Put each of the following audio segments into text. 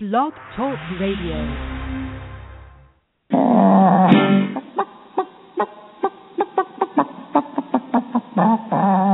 Blog Talk Radio.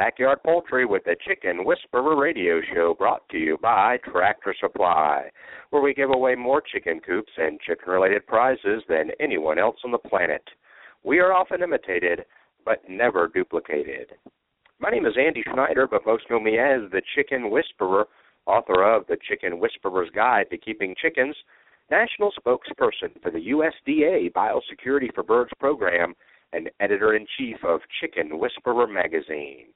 Backyard Poultry with the Chicken Whisperer radio show brought to you by Tractor Supply, where we give away more chicken coops and chicken related prizes than anyone else on the planet. We are often imitated, but never duplicated. My name is Andy Schneider, but most know me as the Chicken Whisperer, author of The Chicken Whisperer's Guide to Keeping Chickens, national spokesperson for the USDA Biosecurity for Birds program, and editor in chief of Chicken Whisperer magazine.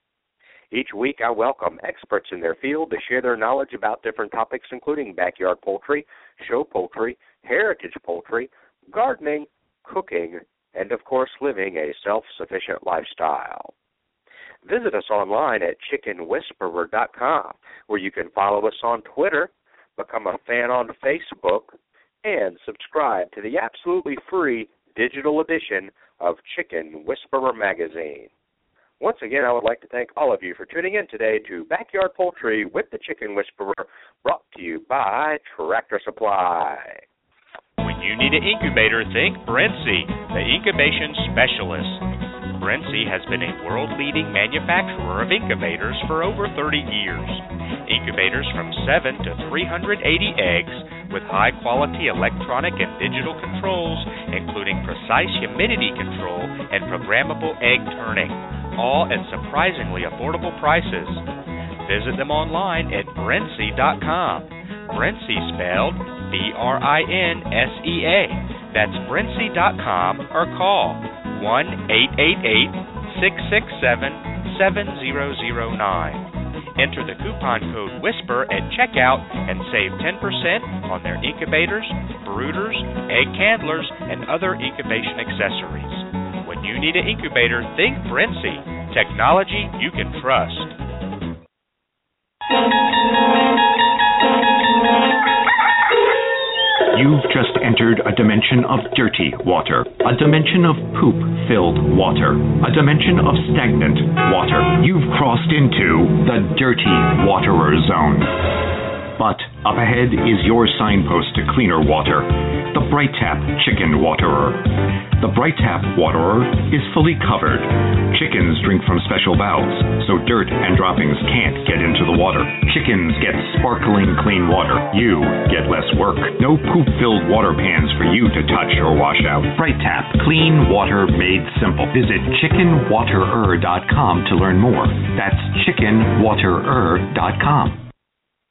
Each week, I welcome experts in their field to share their knowledge about different topics, including backyard poultry, show poultry, heritage poultry, gardening, cooking, and of course, living a self sufficient lifestyle. Visit us online at chickenwhisperer.com, where you can follow us on Twitter, become a fan on Facebook, and subscribe to the absolutely free digital edition of Chicken Whisperer magazine. Once again, I would like to thank all of you for tuning in today to Backyard Poultry with the Chicken Whisperer, brought to you by Tractor Supply. When you need an incubator, think Brinsea, the incubation specialist. Brinsea has been a world leading manufacturer of incubators for over 30 years. Incubators from 7 to 380 eggs with high quality electronic and digital controls, including precise humidity control and programmable egg turning, all at surprisingly affordable prices. Visit them online at Brinsea.com. Brinsea spelled B R I N S E A. That's Brinsea.com or call 1 888 667 7009. Enter the coupon code WHISPER at checkout and save 10% on their incubators, brooders, egg candlers, and other incubation accessories. You need an incubator, think Brinsea. Technology you can trust. You've just entered a dimension of dirty water, a dimension of poop filled water, a dimension of stagnant water. You've crossed into the dirty waterer zone. But up ahead is your signpost to cleaner water, Bright Tap Chicken Waterer. The Bright Tap Waterer is fully covered. Chickens drink from special valves, so dirt and droppings can't get into the water. Chickens get sparkling clean water. You get less work. No poop filled water pans for you to touch or wash out. Bright Tap, clean water made simple. Visit chickenwaterer.com to learn more. That's chickenwaterer.com.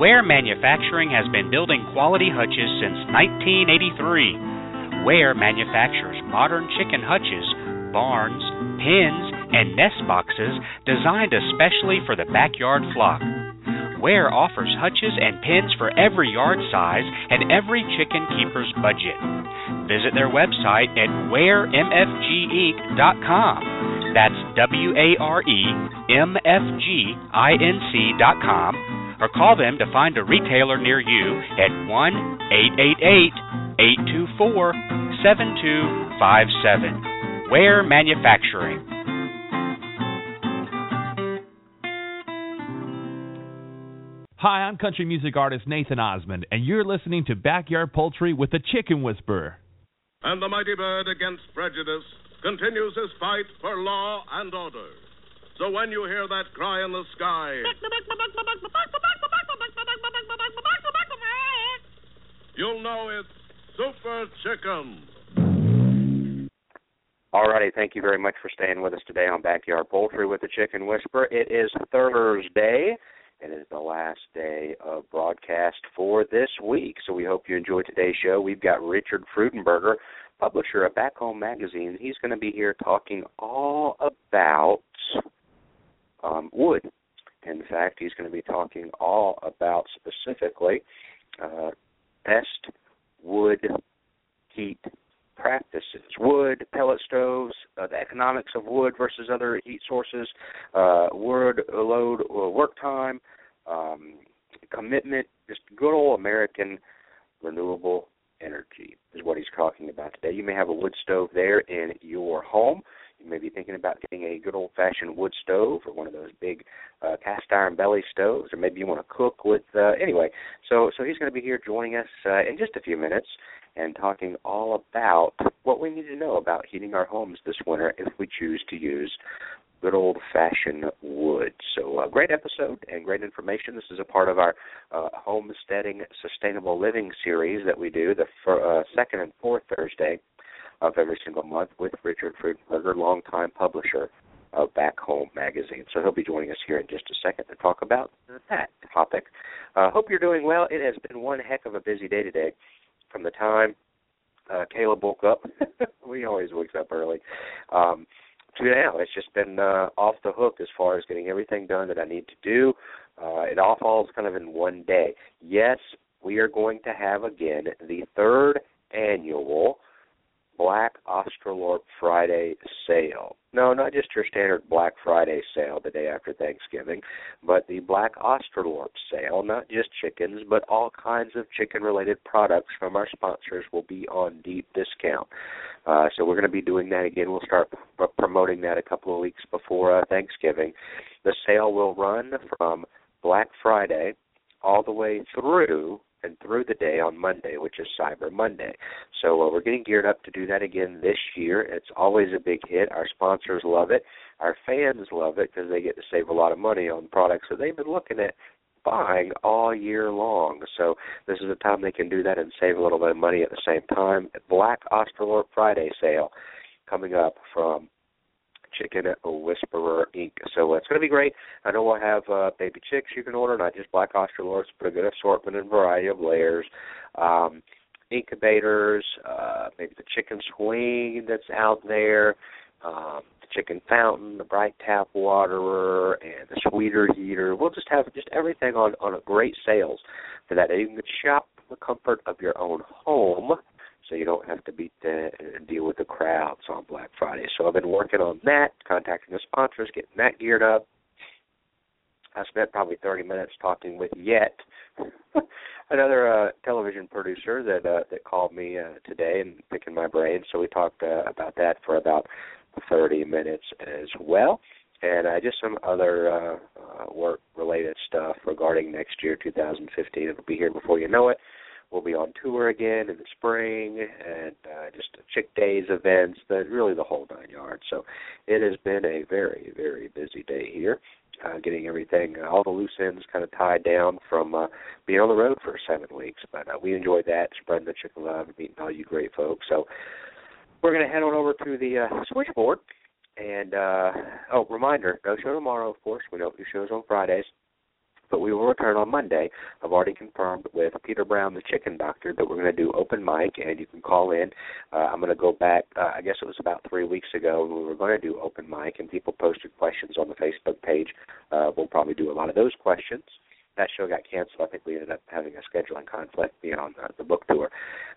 Ware Manufacturing has been building quality hutches since 1983. Ware manufactures modern chicken hutches, barns, pens, and nest boxes designed especially for the backyard flock. Ware offers hutches and pens for every yard size and every chicken keeper's budget. Visit their website at waremfginc.com. That's W A R E M F G I N C.com. Or call them to find a retailer near you at 1 888 824 7257. Ware Manufacturing. Hi, I'm country music artist Nathan Osmond, and you're listening to Backyard Poultry with the Chicken Whisperer. And the mighty bird against prejudice continues his fight for law and order. So when you hear that cry in the sky, you'll know it's Super Chicken. All righty, thank you very much for staying with us today on Backyard Poultry with the Chicken Whisperer. It is Thursday. It is the last day of broadcast for this week, so we hope you enjoyed today's show. We've got Richard Freudenberger, publisher of Back Home Magazine. He's going to be here talking all about um, wood. In fact, he's going to be talking all about specifically uh, best wood heat practices wood, pellet stoves, uh, the economics of wood versus other heat sources, uh, wood load or work time, um, commitment, just good old American renewable energy is what he's talking about today. You may have a wood stove there in your home. You may be thinking about getting a good old fashioned wood stove or one of those big uh, cast iron belly stoves, or maybe you want to cook with. Uh, anyway, so so he's going to be here joining us uh, in just a few minutes and talking all about what we need to know about heating our homes this winter if we choose to use good old fashioned wood. So, uh, great episode and great information. This is a part of our uh, homesteading sustainable living series that we do the fir- uh, second and fourth Thursday of every single month with Richard Freudenberger, longtime publisher of Back Home magazine. So he'll be joining us here in just a second to talk about that topic. Uh, hope you're doing well. It has been one heck of a busy day today from the time uh, Caleb woke up. we always wakes up early. Um, to now, it's just been uh, off the hook as far as getting everything done that I need to do. Uh, it all falls kind of in one day. Yes, we are going to have again the third annual Black Australorp Friday sale. No, not just your standard Black Friday sale the day after Thanksgiving, but the Black Australorp sale, not just chickens, but all kinds of chicken related products from our sponsors will be on deep discount. Uh, so we're going to be doing that again. We'll start p- promoting that a couple of weeks before uh, Thanksgiving. The sale will run from Black Friday all the way through and through the day on Monday, which is Cyber Monday. So uh, we're getting geared up to do that again this year. It's always a big hit. Our sponsors love it. Our fans love it because they get to save a lot of money on products that they've been looking at buying all year long. So this is the time they can do that and save a little bit of money at the same time. Black Australorp Friday sale coming up from Chicken Whisperer Inc. So uh, it's going to be great. I know we'll have uh, baby chicks you can order, not just black Australorps, but a good assortment and variety of layers. Um, incubators, uh, maybe the chicken swing that's out there, um, the chicken fountain, the bright tap waterer, and the sweeter heater. We'll just have just everything on on a great sales for that. You can shop the comfort of your own home so you don't have to beat the, deal with the crowds on Black Friday. So I've been working on that, contacting the sponsors, getting that geared up. I spent probably 30 minutes talking with Yet, another uh, television producer that uh, that called me uh, today and picking my brain. So we talked uh, about that for about 30 minutes as well, and uh, just some other uh, uh, work-related stuff regarding next year, 2015. It'll be here before you know it. We'll be on tour again in the spring, and uh, just Chick Days events, the, really the whole nine yards. So it has been a very, very busy day here, uh, getting everything, uh, all the loose ends kind of tied down from uh, being on the road for seven weeks. But uh, we enjoyed that, spreading the chicken love, and meeting all you great folks. So we're going to head on over to the uh, switchboard. And uh oh, reminder, no show tomorrow, of course. We don't do shows on Fridays but we will return on Monday. I've already confirmed with Peter Brown, the chicken doctor, that we're going to do open mic, and you can call in. Uh, I'm going to go back, uh, I guess it was about three weeks ago, we were going to do open mic, and people posted questions on the Facebook page. Uh, we'll probably do a lot of those questions. that show got canceled. I think we ended up having a scheduling conflict beyond the, the book tour.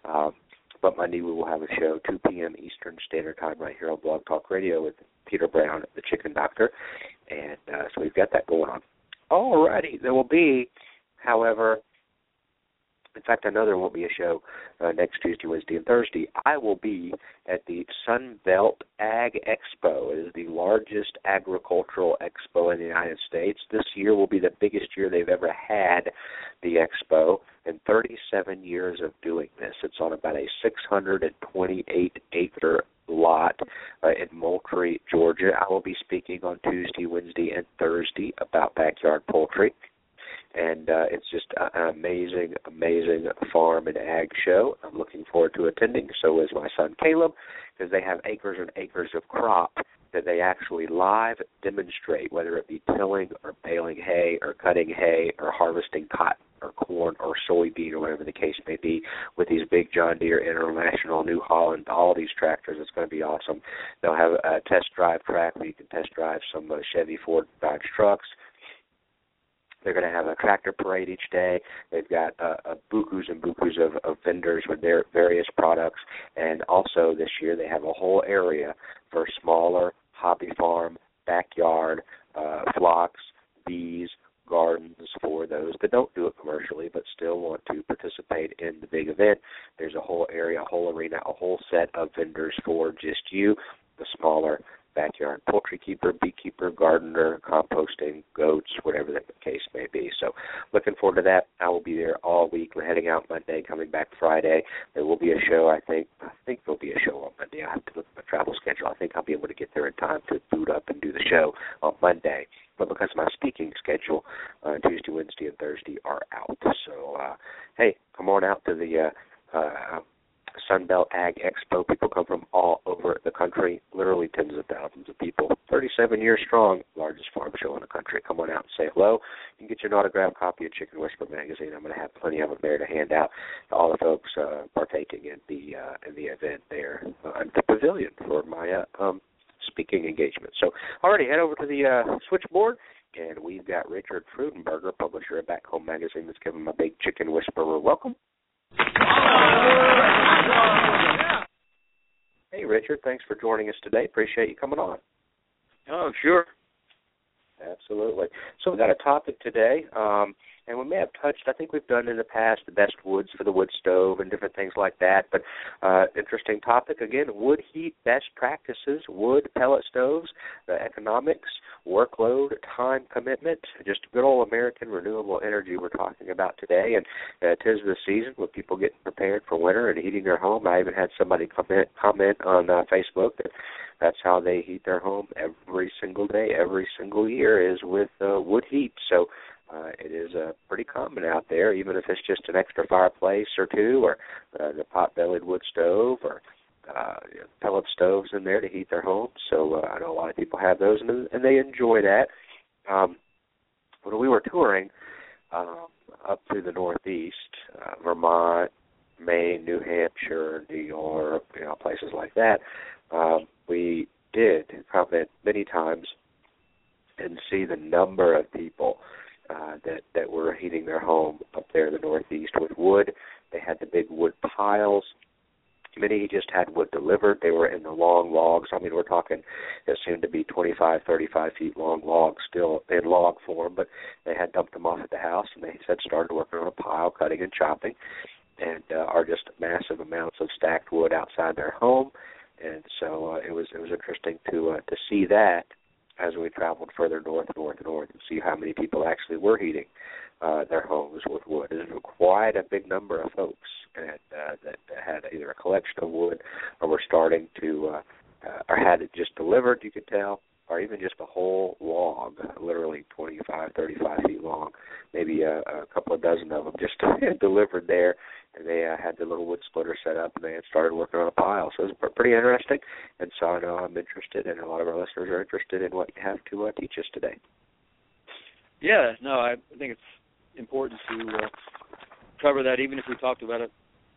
Um, but Monday we will have a show 2 p.m. Eastern Standard Time right here on Blog Talk Radio with Peter Brown, the Chicken Doctor, and uh, so we've got that going on. Alrighty, there will be, however, in fact, I know there won't be a show uh, next Tuesday, Wednesday, and Thursday. I will be at the Sunbelt Ag Expo. It is the largest agricultural expo in the United States. This year will be the biggest year they've ever had the expo in 37 years of doing this. It's on about a 628 acre lot uh, in Moultrie, Georgia. I will be speaking on Tuesday, Wednesday, and Thursday about backyard poultry and uh, it's just an amazing, amazing farm and ag show. I'm looking forward to attending. So is my son Caleb, because they have acres and acres of crop that they actually live demonstrate, whether it be tilling or baling hay or cutting hay or harvesting cotton or corn or soybean or whatever the case may be with these big John Deere International New Holland, all these tractors. It's going to be awesome. They'll have a test drive track where you can test drive some uh, Chevy, Ford, Dodge trucks they're going to have a tractor parade each day. They've got uh, uh, bukus and bukus of, of vendors with their various products, and also this year they have a whole area for smaller hobby farm, backyard, uh, flocks, bees, gardens for those that don't do it commercially but still want to participate in the big event. There's a whole area, a whole arena, a whole set of vendors for just you, the smaller backyard poultry keeper, beekeeper, gardener, composting, goats, whatever the case may be. So looking forward to that. I will be there all week. We're heading out Monday, coming back Friday. There will be a show, I think. I think there'll be a show on Monday. I have to look at my travel schedule. I think I'll be able to get there in time to boot up and do the show on Monday. But because my speaking schedule uh, Tuesday, Wednesday, and Thursday are out, so uh, hey, come on out to the uh, uh, Sunbelt Ag Expo. People come from all over the country, literally tens of thousands of people. 37 years strong, largest farm show in the country. Come on out and say hello. You can get your autographed copy of Chicken Whisperer magazine. I'm going to have plenty of them there to hand out to all the folks uh, partaking in the uh, in the event there uh, at the pavilion for my uh, um, speaking engagement. So, already head over to the uh, switchboard and we've got Richard Freudenberger, publisher of Back Home Magazine, that's giving my big chicken whisperer welcome. Hey, Richard. Thanks for joining us today. Appreciate you coming on. Oh, sure. Absolutely. So we've got a topic today, um, and we may have touched. I think we've done in the past the best woods for the wood stove and different things like that. But uh, interesting topic again: wood heat best practices, wood pellet stoves, the economics, workload, time commitment, just good old American renewable energy we're talking about today. And uh, tis the season with people getting prepared for winter and heating their home. I even had somebody comment comment on uh, Facebook that that's how they heat their home every single day, every single year is with uh, wood heat. So uh, it is uh, pretty common out there, even if it's just an extra fireplace or two, or uh, the pot-bellied wood stove, or uh, pellet stoves in there to heat their homes. So uh, I know a lot of people have those, and, and they enjoy that. Um, when we were touring um, up through the Northeast, uh, Vermont, Maine, New Hampshire, New York, you know, places like that, um, we did comment many times and see the number of people uh, that that were heating their home up there in the Northeast with wood. They had the big wood piles. Many just had wood delivered. They were in the long logs. I mean, we're talking it seemed to be 25, 35 feet long logs, still in log form, but they had dumped them off at the house, and they said started working on a pile, cutting and chopping, and uh, are just massive amounts of stacked wood outside their home and so uh, it was it was interesting to uh, to see that as we traveled further north, north, north, and see how many people actually were heating uh, their homes with wood. It was quite a big number of folks and, uh, that had either a collection of wood or were starting to, uh, uh, or had it just delivered. You could tell, or even just a whole log, literally 25, 35 feet long, maybe a, a couple of dozen of them just delivered there and they uh, had the little wood splitter set up, and they had started working on a pile. So it was pretty interesting, and so I know I'm interested, and a lot of our listeners are interested in what you have to uh, teach us today. Yeah, no, I think it's important to uh, cover that, even if we talked about it,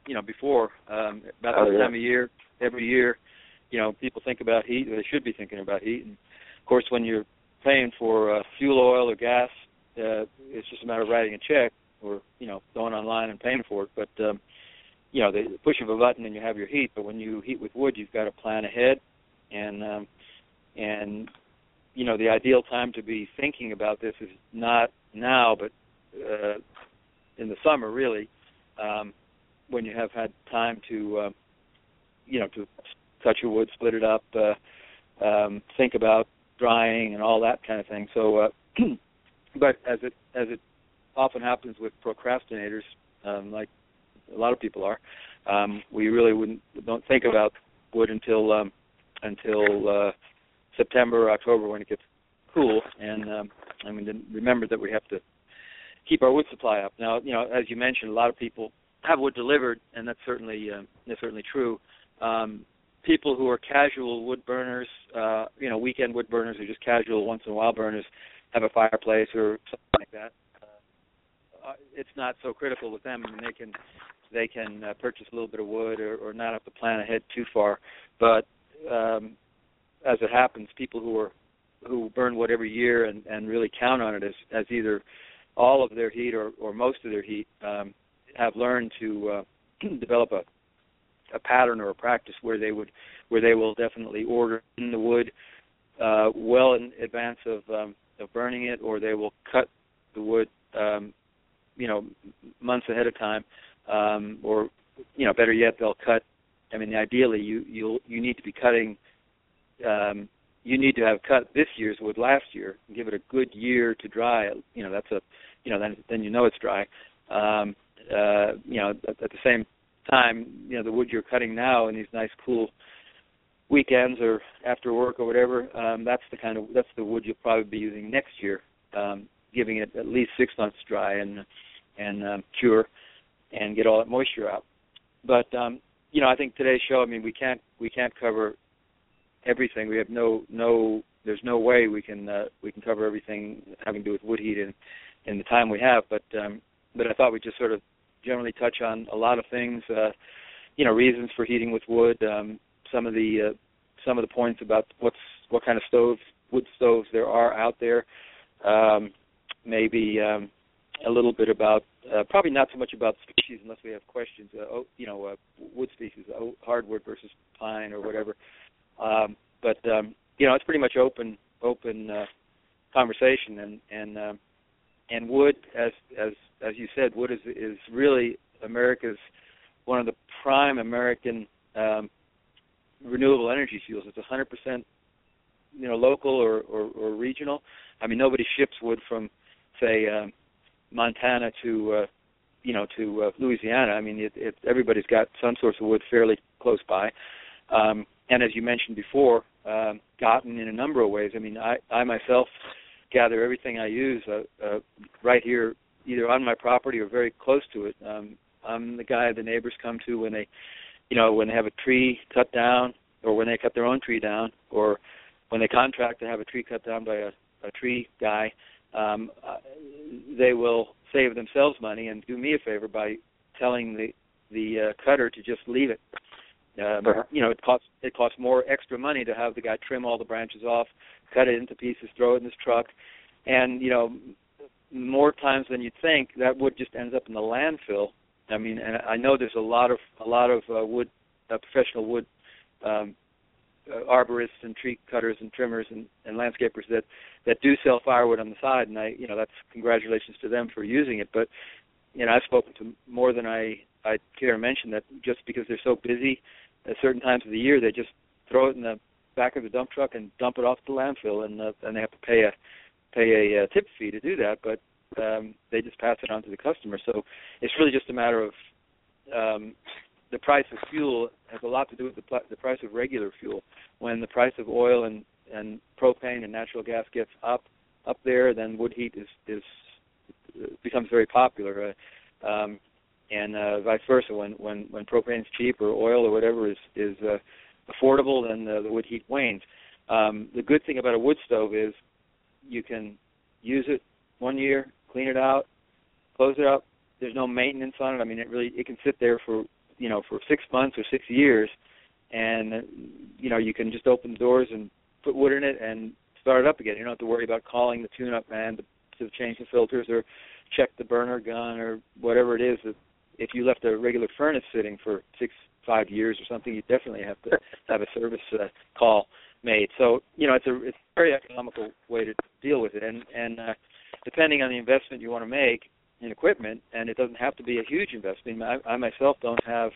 you know, before um, about oh, this yeah. time of year. Every year, you know, people think about heat, or they should be thinking about heat, and of course, when you're paying for uh, fuel oil or gas uh, it's just a matter of writing a check or you know going online and paying for it. But um, you know, the push of a button and you have your heat. But when you heat with wood, you've got to plan ahead, and um, and you know the ideal time to be thinking about this is not now, but uh, in the summer, really, um, when you have had time to, uh, you know, to cut your wood, split it up, uh, um, think about drying and all that kind of thing. So, uh, but as it as it often happens with procrastinators, um, like a lot of people are, um, we really wouldn't don't think about wood until um, until uh, September or October when it gets cool. And um, I mean, remember that we have to keep our wood supply up. Now, you know, as you mentioned, a lot of people have wood delivered, and that's certainly uh, that's certainly true. Um, people who are casual wood burners, uh, you know, weekend wood burners or just casual once in a while burners, have a fireplace or something like that. Uh, it's not so critical with them. I mean, they can they can uh, purchase a little bit of wood or, or not have to plan ahead too far. But um, as it happens, people who are who burn wood every year and, and really count on it as, as either all of their heat or, or most of their heat um, have learned to uh, develop a a pattern or a practice where they would where they will definitely order in the wood uh, well in advance of um, of burning it, or they will cut the wood um, you know months ahead of time, um, or you know better yet they'll cut. I mean, ideally you you you need to be cutting. Um, you need to have cut this year's wood last year and give it a good year to dry. You know that's a you know then then you know it's dry. Um, uh, you know at, at the same time, you know the wood you're cutting now in these nice cool weekends or after work or whatever, um, that's the kind of that's the wood you'll probably be using next year, um, giving it at least six months dry and and um, cure and get all that moisture out. But um, you know, I think today's show. I mean, we can't we can't cover everything. We have no no. There's no way we can uh, we can cover everything having to do with wood heat in in the time we have. But um, but I thought we'd just sort of generally touch on a lot of things. Uh, you know, reasons for heating with wood. Um, some of the uh, some of the points about what's what kind of stoves, wood stoves there are out there. Um, maybe um, a little bit about uh, probably not so much about species unless we have questions. Uh, oh, you know, uh, wood species, oh, hardwood versus pine or whatever. Um, but um, you know, it's pretty much open open uh, conversation and and um, and wood, as as as you said, wood is is really America's one of the prime American um, renewable energy fuels. It's 100% you know local or, or, or regional. I mean, nobody ships wood from say um, Montana to uh, you know to uh, Louisiana. I mean, it, it, everybody's got some source of wood fairly close by. Um, and as you mentioned before, um, gotten in a number of ways. I mean, I, I myself gather everything I use uh, uh, right here, either on my property or very close to it. Um, I'm the guy the neighbors come to when they, you know, when they have a tree cut down, or when they cut their own tree down, or when they contract to have a tree cut down by a, a tree guy. Um, uh, they will save themselves money and do me a favor by telling the the uh, cutter to just leave it. Um, uh-huh. You know, it costs it costs more extra money to have the guy trim all the branches off, cut it into pieces, throw it in his truck, and you know, more times than you'd think, that wood just ends up in the landfill. I mean, and I know there's a lot of a lot of uh, wood, uh, professional wood um, uh, arborists and tree cutters and trimmers and, and landscapers that that do sell firewood on the side, and I, you know, that's congratulations to them for using it. But you know, I've spoken to more than I I care to mention that just because they're so busy at certain times of the year, they just throw it in the back of the dump truck and dump it off the landfill, and uh, and they have to pay a pay a uh, tip fee to do that, but um, they just pass it on to the customer. So it's really just a matter of um, the price of fuel has a lot to do with the, pl- the price of regular fuel. When the price of oil and and propane and natural gas gets up up there, then wood heat is is becomes very popular. Uh, um, and uh, vice versa. When when when propane is cheap or oil or whatever is is uh, affordable, then the, the wood heat wanes. Um, the good thing about a wood stove is you can use it one year, clean it out, close it up. There's no maintenance on it. I mean, it really it can sit there for you know for six months or six years, and you know you can just open the doors and put wood in it and start it up again. You don't have to worry about calling the tune-up man to to change the filters or check the burner gun or whatever it is that if you left a regular furnace sitting for six five years or something you definitely have to have a service uh, call made. So you know it's a it's a very economical way to deal with it. And and uh, depending on the investment you want to make in equipment and it doesn't have to be a huge investment. I, I myself don't have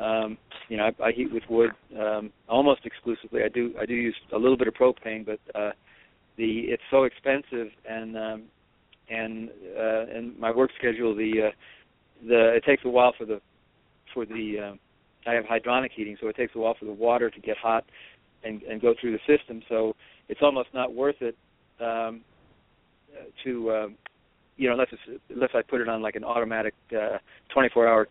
um you know I, I heat with wood um almost exclusively. I do i do use a little bit of propane but uh the it's so expensive and um and uh and my work schedule the uh the it takes a while for the for the um I have hydronic heating so it takes a while for the water to get hot and and go through the system. So it's almost not worth it um to um you know unless it's unless I put it on like an automatic uh 24 hour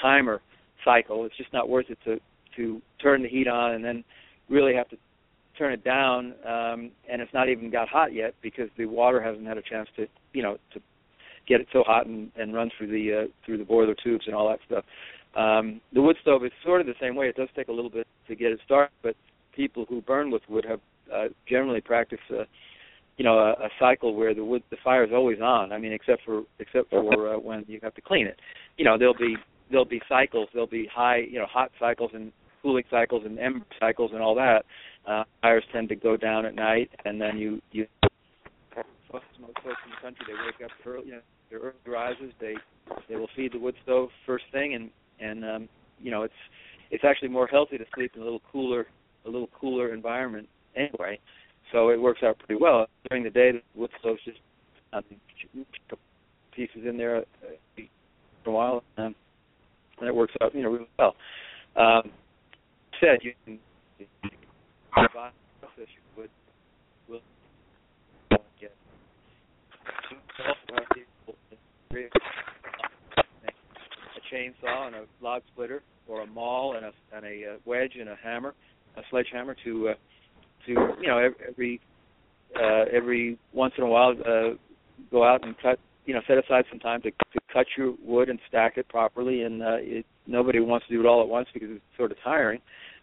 timer cycle it's just not worth it to to turn the heat on and then really have to turn it down um and it's not even got hot yet because the water hasn't had a chance to you know to get it so hot and and run through the uh through the boiler tubes and all that stuff. Um the wood stove is sort of the same way. It does take a little bit to get it started but people who burn with wood have uh generally practiced uh you know a, a cycle where the wood the fire is always on. I mean except for except for uh, when you have to clean it. You know there'll be there'll be cycles. There'll be high you know hot cycles and cooling cycles and ember cycles and all that. Uh fires tend to go down at night and then you you most folks in the country they wake up early you know their early rises they they will feed the wood stove first thing and and um you know it's it's actually more healthy to sleep in a little cooler a little cooler environment anyway. So it works out pretty well. During the day the wood stove's just um, pieces in there uh, for a while um, and it works out you know really well. Um said you can process you would will get a chainsaw and a log splitter or a maul and a and a uh, wedge and a hammer a sledgehammer to uh, to you know every uh every once in a while uh go out and cut you know set aside some time to to cut your wood and stack it properly and uh it nobody wants to do it all at once because it's sort of tiring.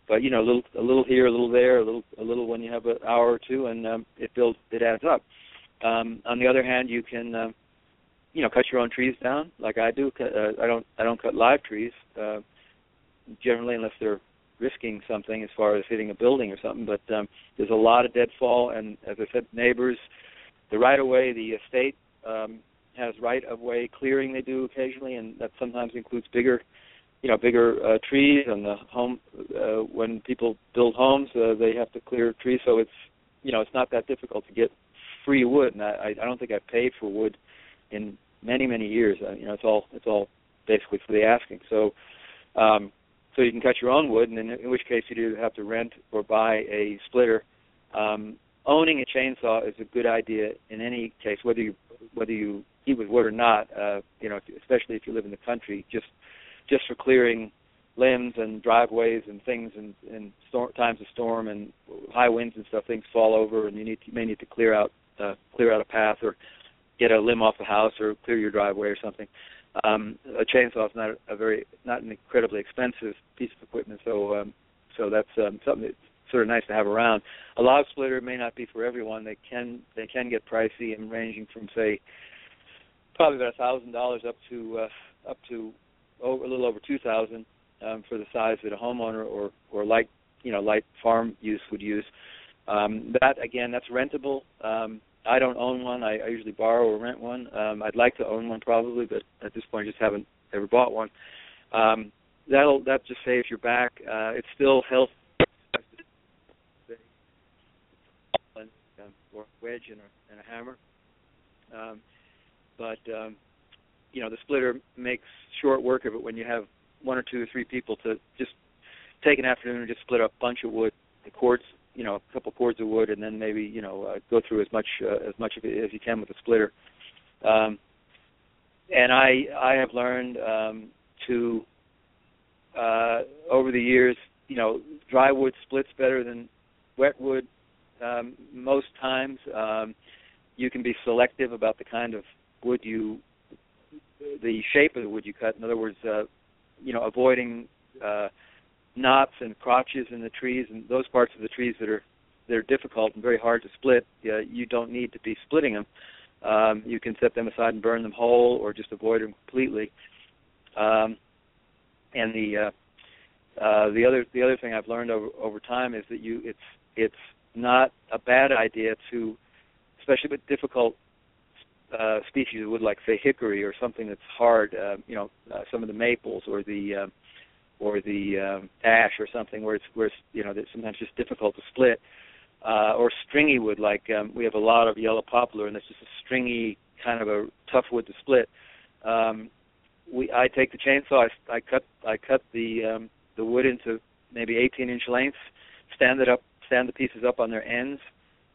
But you know a little a little here a little there a little a little when you have an hour or two and um it builds it adds up um on the other hand you can um you know cut your own trees down like I do uh, I don't I don't cut live trees uh generally unless they're risking something as far as hitting a building or something but um there's a lot of deadfall and as I said neighbors the right of way the estate um has right of way clearing they do occasionally and that sometimes includes bigger you know bigger uh, trees and the home uh, when people build homes uh, they have to clear trees so it's you know it's not that difficult to get free wood and I I don't think I've paid for wood in many many years. Uh, you know it's all it's all basically for the asking. So um so you can cut your own wood and in, in which case you do have to rent or buy a splitter. Um owning a chainsaw is a good idea in any case whether you whether you heat with wood or not uh you know especially if you live in the country just just for clearing limbs and driveways and things and in times of storm and high winds and stuff things fall over and you need to, you may need to clear out uh clear out a path or get a limb off the house or clear your driveway or something. Um a chainsaw is not a very not an incredibly expensive piece of equipment so um so that's um something that's sort of nice to have around. A log splitter may not be for everyone. They can they can get pricey and ranging from say probably about a thousand dollars up to uh up to over, a little over two thousand um for the size that a homeowner or or light you know light farm use would use. Um that again that's rentable. Um I don't own one. I, I usually borrow or rent one. Um, I'd like to own one probably, but at this point, I just haven't ever bought one. Um, that'll that just saves your back. Uh, it's still health or wedge and a, and a hammer. Um, but um, you know the splitter makes short work of it when you have one or two or three people to just take an afternoon and just split up a bunch of wood, the cords you know a couple cords of wood and then maybe you know uh, go through as much uh, as much as you can with a splitter. Um and i i have learned um to uh over the years you know dry wood splits better than wet wood um most times. Um you can be selective about the kind of wood you the shape of the wood you cut. In other words uh you know avoiding uh knots and crotches in the trees and those parts of the trees that are that are difficult and very hard to split uh, you don't need to be splitting them Um, you can set them aside and burn them whole, or just avoid them completely. Um, and the uh, uh, the other the other thing I've learned over over time is that you it's it's not a bad idea to, especially with difficult uh, species of wood like say hickory or something that's hard, uh, you know, uh, some of the maples or the uh, or the um, ash or something where it's where it's you know that's sometimes just difficult to split, uh, or stringy wood like um, we have a lot of yellow poplar and it's just a stringy kind of a tough wood to split. Um, we I take the chainsaw, I, I cut I cut the um, the wood into maybe 18 inch lengths, stand it up, stand the pieces up on their ends,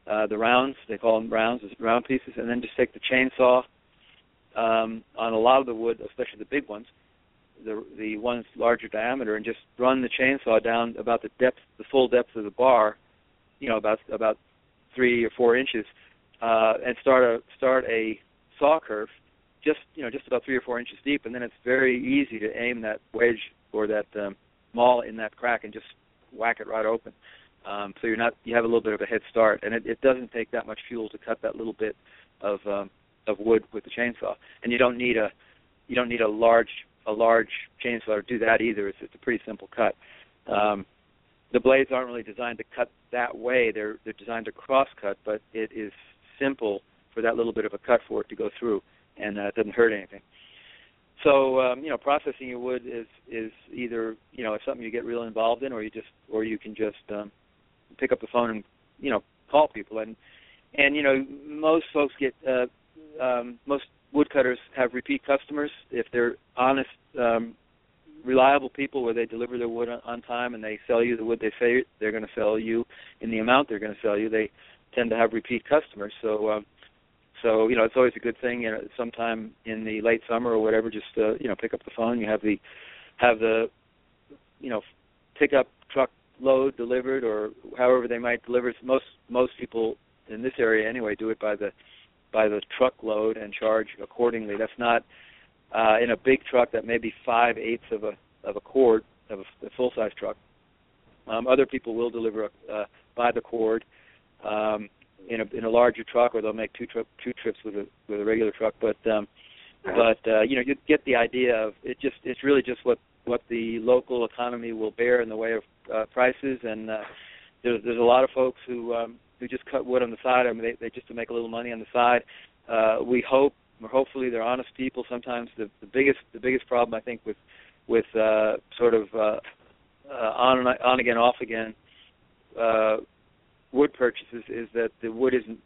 uh, the rounds they call them rounds, round pieces, and then just take the chainsaw um, on a lot of the wood, especially the big ones, the the ones larger diameter, and just run the chainsaw down about the depth, the full depth of the bar, you know, about about three or four inches, uh, and start a start a saw curve, just you know just about three or four inches deep, and then it's very easy to aim that wedge or that um, maul in that crack and just whack it right open. Um, so you're not you have a little bit of a head start, and it, it doesn't take that much fuel to cut that little bit of um, of wood with the chainsaw, and you don't need a you don't need a large a large chainsaw to do that either. It's, it's a pretty simple cut. Um, the blades aren't really designed to cut that way. They're they're designed to cross cut, but it is simple for that little bit of a cut for it to go through, and uh, it doesn't hurt anything. So um, you know, processing your wood is is either you know something you get real involved in, or you just or you can just um, pick up the phone and you know call people and and you know most folks get uh, um, most woodcutters have repeat customers if they're honest, um, reliable people where they deliver their wood on, time and they sell you the wood they say they're going to sell you in the amount they're going to sell you. They tend to have repeat customers. So um, so you know it's always a good thing. You know, sometime in the late summer or whatever, just uh, you know pick up the phone. You have the have the you know pickup truck load delivered or however they might deliver. Most most people in this area anyway do it by the by the truckload and charge accordingly. That's not uh, in a big truck that may be five eighths of a of a cord of a, a full size truck. Um, other people will deliver uh, by the cord um, in a in a larger truck, or they'll make two tri- two trips with a with a regular truck. But um, but uh, you know you get the idea of it. Just it's really just what what the local economy will bear in the way of uh, prices, and uh, there's there's a lot of folks who um, who just cut wood on the side. I mean, they, they just to make a little money on the side. Uh, we hope, or hopefully, they're honest people. Sometimes the the biggest the biggest problem I think with with uh, sort of uh, uh, on on again off again uh, wood purchases is that the wood isn't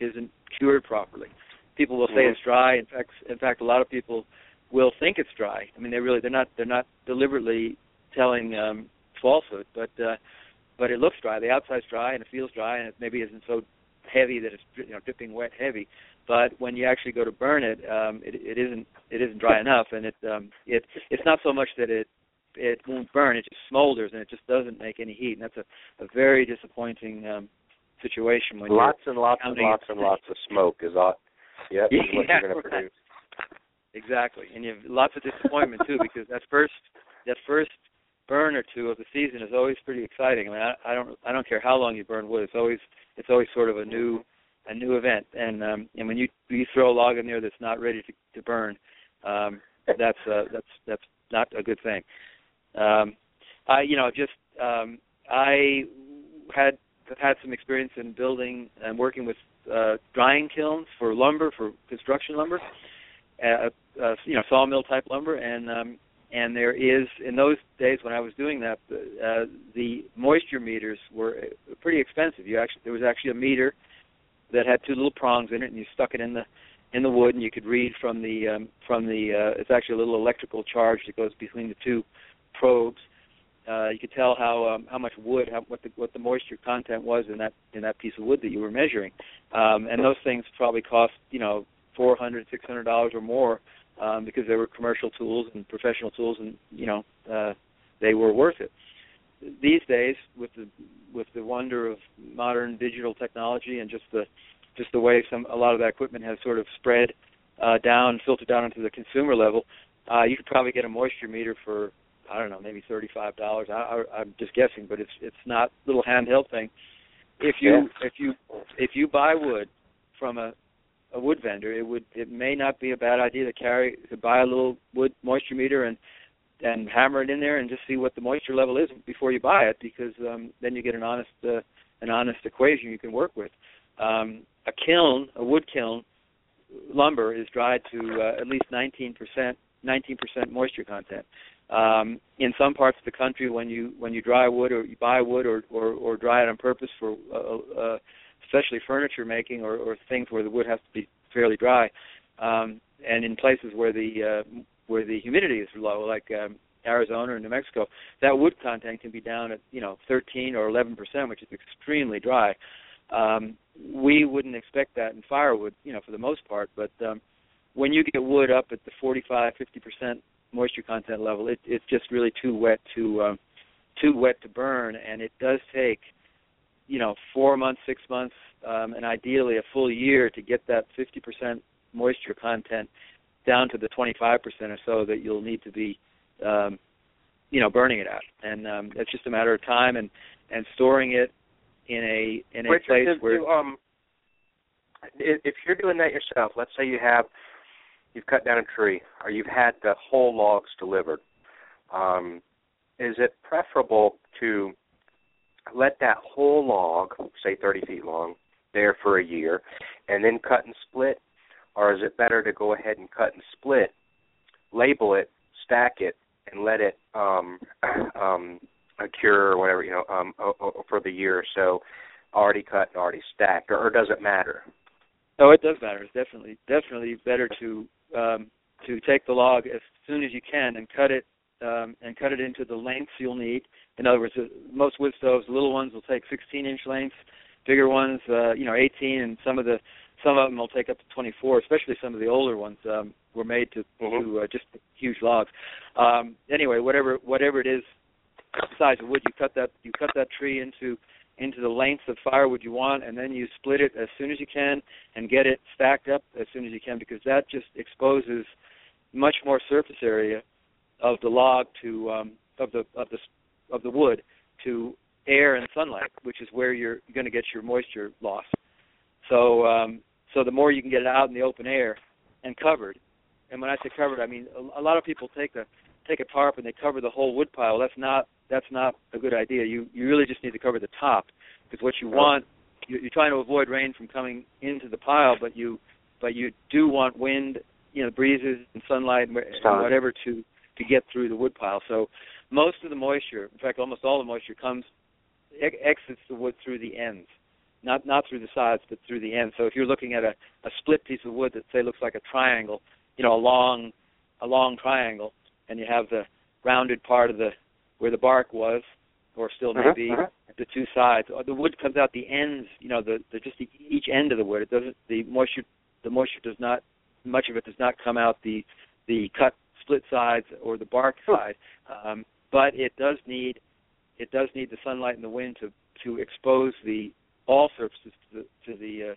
isn't cured properly. People will say Mhm. it's dry. In fact, in fact, a lot of people will think it's dry. I mean, they really they're not they're not deliberately telling um, falsehood, but uh, but it looks dry. The outside's dry and it feels dry, and it maybe isn't so heavy that it's you know dripping wet heavy. But when you actually go to burn it, um, it, it isn't it isn't dry enough, and it um, it it's not so much that it it won't burn; it just smolders and it just doesn't make any heat, and that's a, a very disappointing um, situation when lots and lots and lots and lots of smoke is all. Yep, is what Yeah, you're going to right. produce. Exactly, and you have lots of disappointment too because that first that first burn or two of the season is always pretty exciting. I mean, I, I don't I don't care how long you burn wood. It's always it's always sort of a new a new event, and um, and when you you throw a log in there that's not ready to, to burn, um, that's uh, that's that's not a good thing. Um, I you know just um, I had had some experience in building and working with uh, drying kilns for lumber for construction lumber uh, uh, you know sawmill type lumber, and um, and there is in those days when I was doing that, uh, the moisture meters were uh, pretty expensive. You actually there was actually a meter that had two little prongs in it, and you stuck it in the in the wood, and you could read from the um, from the uh, it's actually a little electrical charge that goes between the two probes. Uh, you could tell how um, how much wood, how, what the what the moisture content was in that in that piece of wood that you were measuring, um, and those things probably cost you know four hundred, six hundred dollars or more um, because they were commercial tools and professional tools, and you know uh, they were worth it. These days, with the with the wonder of modern digital technology and just the just the way some a lot of that equipment has sort of spread uh, down, filtered down into the consumer level, uh, you could probably get a moisture meter for I don't know, maybe thirty-five dollars. I, I, I'm just guessing, but it's it's not little handheld thing. If you if you if you buy wood from a a wood vendor, it would it may not be a bad idea to carry to buy a little wood moisture meter and and hammer it in there and just see what the moisture level is before you buy it because um, then you get an honest uh, an honest equation you can work with. Um, a kiln, a wood kiln, lumber is dried to uh, at least 19 percent 19 percent moisture content. Um, in some parts of the country, when you when you dry wood or you buy wood or or, or dry it on purpose for uh, uh, especially furniture making or, or things where the wood has to be fairly dry, um, and in places where the uh, where the humidity is low, like um, Arizona or New Mexico, that wood content can be down at you know 13 or 11 percent, which is extremely dry. Um, we wouldn't expect that in firewood, you know, for the most part. But um, when you get wood up at the 45, 50 percent moisture content level, it, it's just really too wet to um, too wet to burn, and it does take you know four months, six months, um, and ideally a full year to get that 50 percent moisture content down to the 25% or so that you'll need to be, um, you know, burning it at. And um, it's just a matter of time and and storing it in a in a Richard, place where. you, um, if if you're doing that yourself, let's say you have you've cut down a tree or you've had the whole logs delivered, um, is it preferable to let that whole log, say 30 feet long, there for a year, and then cut and split, or is it better to go ahead and cut and split, label it, stack it, and let it um, um, cure or whatever you know um, for the year or so, already cut and already stacked, or, or does it matter? Oh, it does matter. It's definitely definitely better to um, to take the log as soon as you can and cut it um, and cut it into the lengths you'll need. In other words, uh, most wood stoves, little ones will take 16 inch lengths, bigger ones, uh, you know, 18, and some of the some of them will take up to 24. Especially some of the older ones um, were made to mm-hmm. to uh, just huge logs. Um, anyway, whatever whatever it is, size of wood, you cut that you cut that tree into into the lengths of firewood you want, and then you split it as soon as you can and get it stacked up as soon as you can because that just exposes much more surface area of the log to um, of the of the of the wood to air and sunlight, which is where you're going to get your moisture loss. So um, so the more you can get it out in the open air and covered, and when I say covered, I mean a, a lot of people take a take a tarp and they cover the whole wood pile. That's not that's not a good idea. You you really just need to cover the top because what you want you, you're trying to avoid rain from coming into the pile, but you but you do want wind, you know, breezes and sunlight and whatever to to get through the wood pile. So most of the moisture, in fact, almost all the moisture comes exits the wood through the ends, not not through the sides, but through the ends. So if you're looking at a a split piece of wood that say looks like a triangle, you know, a long a long triangle, and you have the rounded part of the where the bark was, or still may uh-huh, be, uh-huh. the two sides. The wood comes out the ends, you know, the, the just the, each end of the wood. It doesn't the moisture the moisture does not much of it does not come out the the cut split sides or the bark side, um, but it does need it does need the sunlight and the wind to to expose the all surfaces to the to the uh,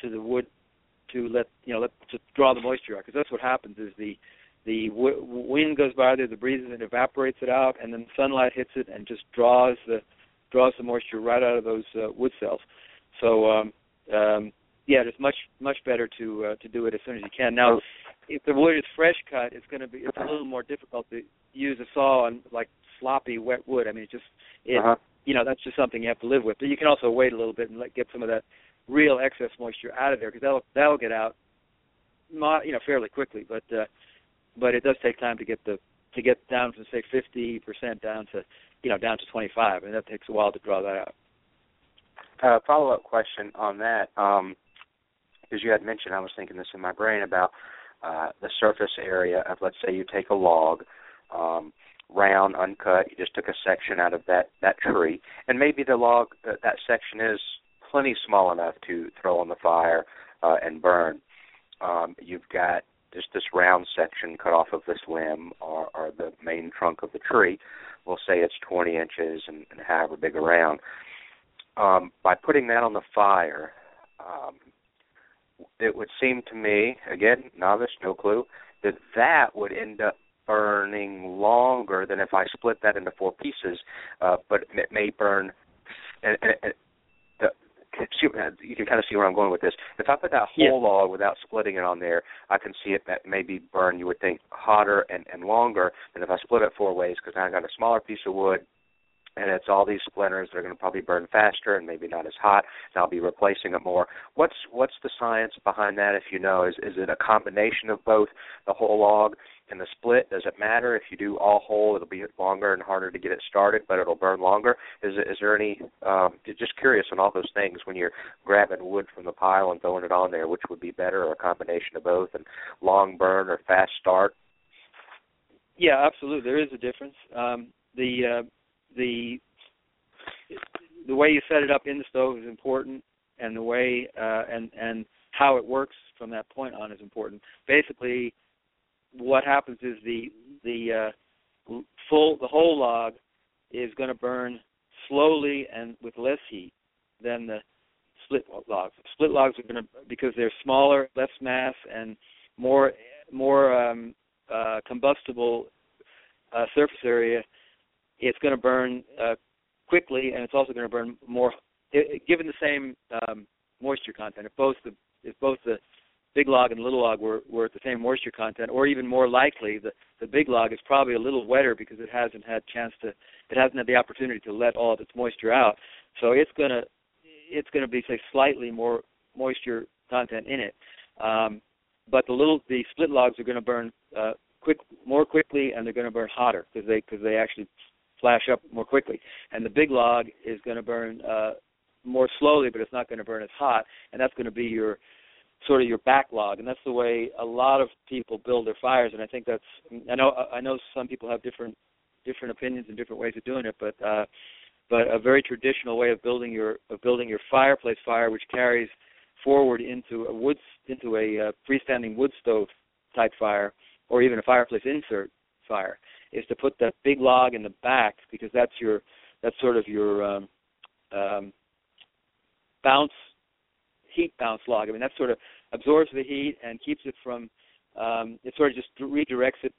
to the wood to let you know let to draw the moisture out because that's what happens is the the w- wind goes by there, the breezes and evaporates it out, and then sunlight hits it and just draws the draws the moisture right out of those uh, wood cells. So um, um, yeah, it's much much better to uh, to do it as soon as you can. Now, if the wood is fresh cut, it's going to be it's a little more difficult to use a saw on like sloppy wet wood. I mean, it just it Uh-huh. you know that's just something you have to live with. But you can also wait a little bit and let get some of that real excess moisture out of there because that'll that'll get out, mo- you know, fairly quickly. But uh, but it does take time to get the to get down from say 50 percent down to you know down to 25, and that takes a while to draw that out. Uh, follow up question on that. Um, because you had mentioned, I was thinking this in my brain about uh, the surface area of, let's say, you take a log, um, round, uncut. You just took a section out of that that tree, and maybe the log uh, that section is plenty small enough to throw on the fire uh, and burn. Um, you've got just this round section cut off of this limb or, or the main trunk of the tree. We'll say it's 20 inches and, and however big around. Um, by putting that on the fire, um, it would seem to me, again, novice, no clue, that that would end up burning longer than if I split that into four pieces. Uh, but it may burn. And, and, and the, you can kind of see where I'm going with this. If I put that whole Yeah. log without splitting it on there, I can see it that maybe burn. You would think hotter and and longer than if I split it four ways because now I got a smaller piece of wood. And it's all these splinters. They're going to probably burn faster and maybe not as hot. And I'll be replacing it more. What's what's the science behind that? If you know, is is it a combination of both the whole log and the split? Does it matter if you do all whole? It'll be longer and harder to get it started, but it'll burn longer. Is is there any? Um, just curious on all those things when you're grabbing wood from the pile and throwing it on there, which would be better, or a combination of both, and long burn or fast start. Yeah, absolutely. There is a difference. Um, the uh, the the way you set it up in the stove is important, and the way uh, and and how it works from that point on is important. Basically, what happens is the the uh, full the whole log is going to burn slowly and with less heat than the split logs. Split logs are going to because they're smaller, less mass, and more more um, uh, combustible uh, surface area. It's going to burn uh, quickly, and it's also going to burn more. Given the same um, moisture content, if both the if both the big log and little log were, were at the same moisture content, or even more likely, the the big log is probably a little wetter because it hasn't had chance to it hasn't had the opportunity to let all of its moisture out. So it's gonna it's going to be say slightly more moisture content in it. Um, but the little the split logs are going to burn uh, quick more quickly and they're going to burn hotter because they because they actually flash up more quickly. And the big log is going to burn uh, more slowly, but it's not going to burn as hot, and that's going to be your sort of your backlog. And that's the way a lot of people build their fires. And I think that's I know I know some people have different different opinions and different ways of doing it, but uh, but a very traditional way of building your of building your fireplace fire, which carries forward into a wood into a uh, freestanding wood stove type fire, or even a fireplace insert fire, is to put that big log in the back because that's your that's sort of your um, um, bounce heat bounce log. I mean that sort of absorbs the heat and keeps it from um, it sort of just redirects it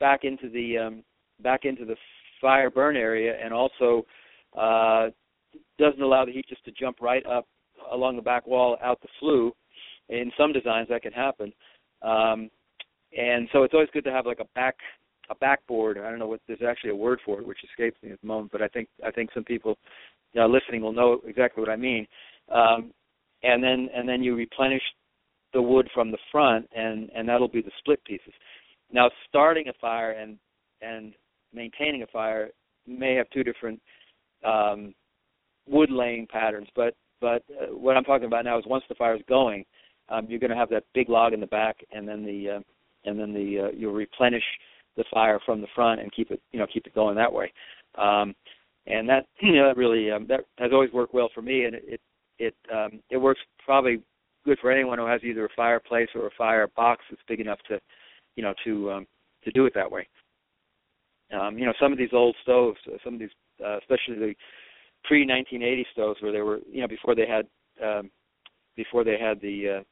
back into the um, back into the fire burn area and also uh, doesn't allow the heat just to jump right up along the back wall out the flue. In some designs that can happen, um, and so it's always good to have like a back a backboard. I don't know what there's actually a word for it, which escapes me at the moment, but I think I think some people you know, listening will know exactly what I mean. Um, and then and then you replenish the wood from the front, and and that'll be the split pieces. Now, starting a fire and and maintaining a fire may have two different um, wood laying patterns, but but uh, what I'm talking about now is once the fire is going, um, you're going to have that big log in the back, and then the uh, and then the uh, you'll replenish the fire from the front and keep it you know keep it going that way. Um, and that you know that really um, that has always worked well for me, and it it um, it works probably good for anyone who has either a fireplace or a fire box that's big enough to you know to um, to do it that way. Um, you know some of these old stoves, uh, some of these uh, especially the pre 1980 stoves where they were you know before they had um, before they had the uh,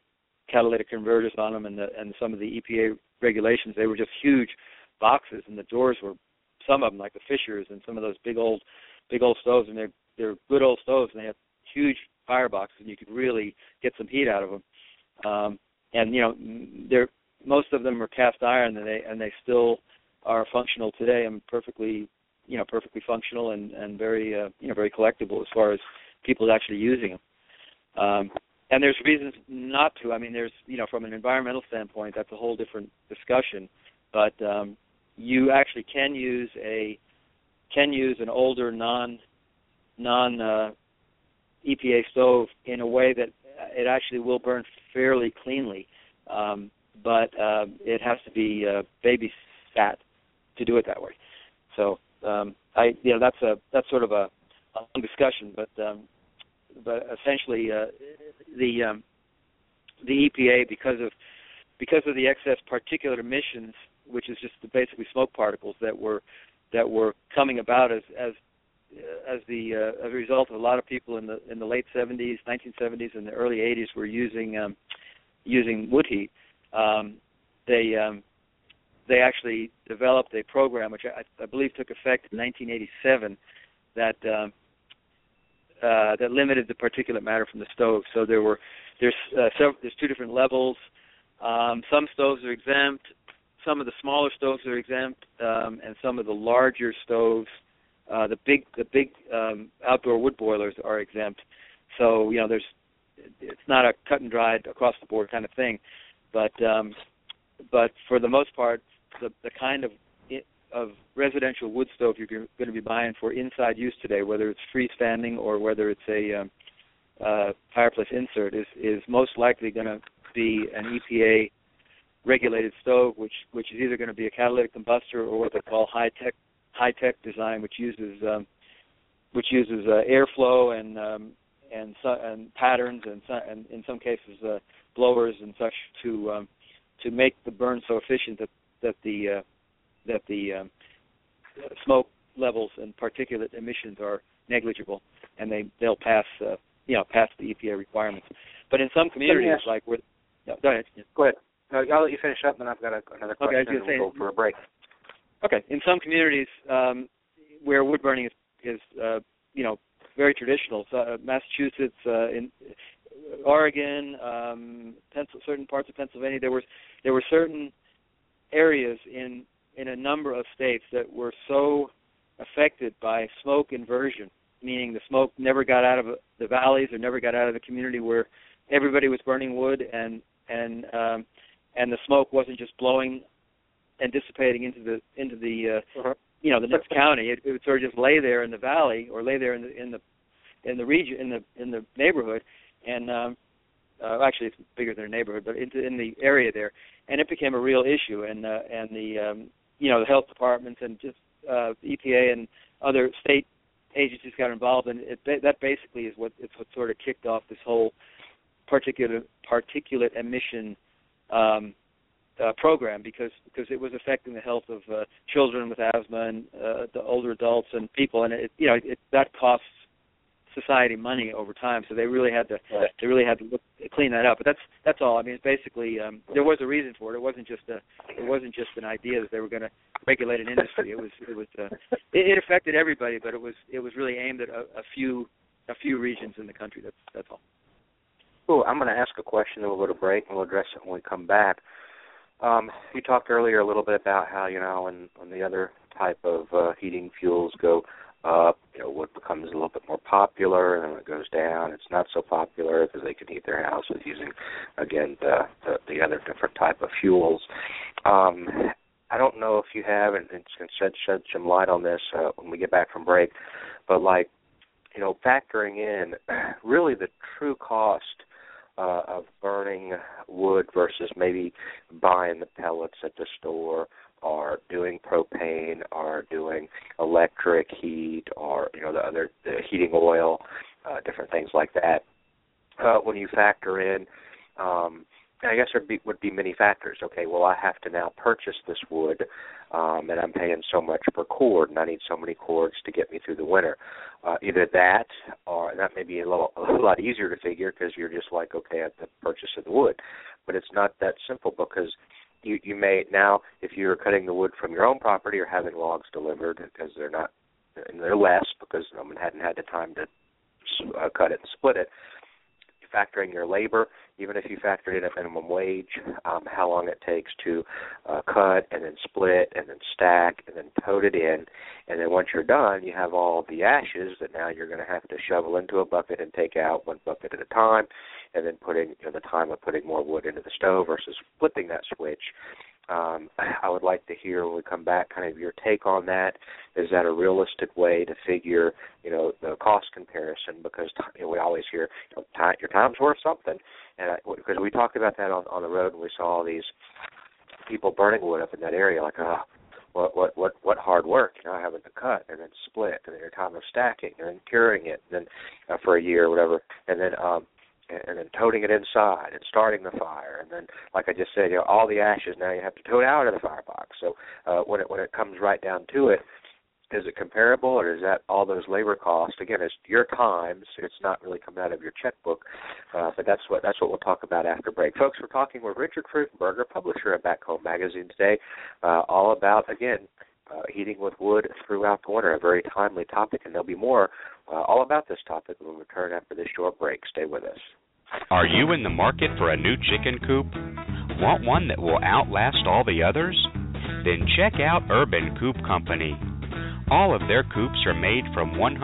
catalytic converters on them and the, and some of the EPA regulations they were just huge boxes and the doors were some of them like the Fishers and some of those big old big old stoves and they're they're good old stoves and they have huge fireboxes and you could really get some heat out of them um and you know they're most of them are cast iron and they and they still are functional today and perfectly you know perfectly functional and and very uh, you know very collectible as far as people actually using them um and there's reasons not to. I mean there's you know from an environmental standpoint that's a whole different discussion. But um you actually can use a can use an older non non uh, EPA stove in a way that it actually will burn fairly cleanly, um, but uh, it has to be uh, babysat to do it that way. So um, I you know that's a that's sort of a, a long discussion, but um, but essentially uh, the um, the EPA because of because of the excess particulate emissions, which is just basically smoke particles that were that were coming about as as as the uh, as a result of a lot of people in the in the late 70s, 1970s, and the early 80s were using um, using wood heat. Um, they um, they actually developed a program which I, I believe took effect in 1987 that um, uh, that limited the particulate matter from the stove. So there were there's uh, several, there's two different levels. Um, some stoves are exempt. Some of the smaller stoves are exempt, um, and some of the larger stoves, uh, the big the big um, outdoor wood boilers are exempt. So you know there's it's not a cut and dried across the board kind of thing, but um, but for the most part, the the kind of of residential wood stove you're going to be buying for inside use today, whether it's freestanding or whether it's a um, uh, fireplace insert, is is most likely going to be an EPA regulated stove, which which is either going to be a catalytic combustor or what they call high tech high tech design, which uses um, which uses uh, airflow and um, and su- and patterns and, su- and in some cases uh, blowers and such to um, to make the burn so efficient that that the uh, that the um, smoke levels and particulate emissions are negligible, and they they'll pass uh, you know pass the EPA requirements. But in some communities, like where, no, go ahead. Go ahead. No, I'll let you finish up, and then I've got a, another Okay, I was question. gonna and we'll say- go for a break. Okay, in some communities um, where wood burning is, is uh, you know very traditional, so, uh, Massachusetts, uh, in Oregon, um, Pencil, certain parts of Pennsylvania, there were there were certain areas in in a number of states that were so affected by smoke inversion, meaning the smoke never got out of the valleys or never got out of the community where everybody was burning wood and and um, and the smoke wasn't just blowing and dissipating into the into the uh, Uh-huh. you know the next county. It, it would sort of just lay there in the valley or lay there in the in the in the region in the in the neighborhood, and um, uh, actually it's bigger than a neighborhood, but into in the area there, and it became a real issue. And uh, and the um, you know the health departments and just uh, EPA and other state agencies got involved, and it, that basically is what it's what sort of kicked off this whole particulate particulate emission um, uh, program because because it was affecting the health of uh, children with asthma and uh, the older adults and people, and it you know it, that costs society money over time. So they really had to Right. they really had to look, clean that up. But that's that's all. I mean, it's basically um, there was a reason for it. It wasn't just a it wasn't just an idea that they were going to regulate an industry. It was it was uh, it, it affected everybody, but it was it was really aimed at a, a few a few regions in the country. That's that's all. Cool. I'm going to ask a question, then we'll go to break, and we'll address it when we come back. Um, you talked earlier a little bit about how you know when when the other type of uh, heating fuels go up, you know, wood becomes a little bit more popular, and when it goes down, it's not so popular because they can heat their houses using, again, the the, the other different type of fuels. Um, I don't know if you have, and, and shed shed some light on this uh, when we get back from break, but like, you know, factoring in really the true cost uh, of burning wood versus maybe buying the pellets at the store or doing propane or doing electric heat or you know the other the heating oil uh, different things like that. Uh, when you factor in um, I guess there would be many factors. Okay, well, I have to now purchase this wood, um, and I'm paying so much per cord, and I need so many cords to get me through the winter. Uh, either that, or that may be a, little, a lot easier to figure because you're just like, okay, I have to purchase the wood, but it's not that simple because you you may now if you're cutting the wood from your own property or having logs delivered because they're not and they're less because no one hadn't had the time to uh, cut it and split it factoring your labor, even if you factored in a minimum wage, um, how long it takes to uh, cut and then split and then stack and then tote it in, and then once you're done, you have all the ashes that now you're going to have to shovel into a bucket and take out one bucket at a time, and then putting you know, the time of putting more wood into the stove versus flipping that switch. Um, I would like to hear when we come back kind of your take on that. Is that a realistic way to figure, you know, the cost comparison? Because you know, we always hear, you know, time, your time's worth something, and I, because we talked about that on on the road, and we saw all these people burning wood up in that area, like, oh, what what what what hard work, you know, having to cut and then split, and then your time of stacking and then curing it, and then uh, for a year or whatever, and then um and then toting it inside and starting the fire and then like I just said, you know, all the ashes now you have to tote out of the firebox. So uh when it when it comes right down to it, is it comparable or is that all those labor costs? Again, it's your time, so it's not really coming out of your checkbook. Uh, but that's what that's what we'll talk about after break. Folks, we're talking with Richard Freudenberger, publisher of Back Home Magazine today, uh, all about again uh, heating with wood throughout the winter, a very timely topic, and there'll be more uh, all about this topic when we return after this short break. Stay with us. Are you in the market for a new chicken coop? Want one that will outlast all the others? Then check out Urban Coop Company. All of their coops are made from 100%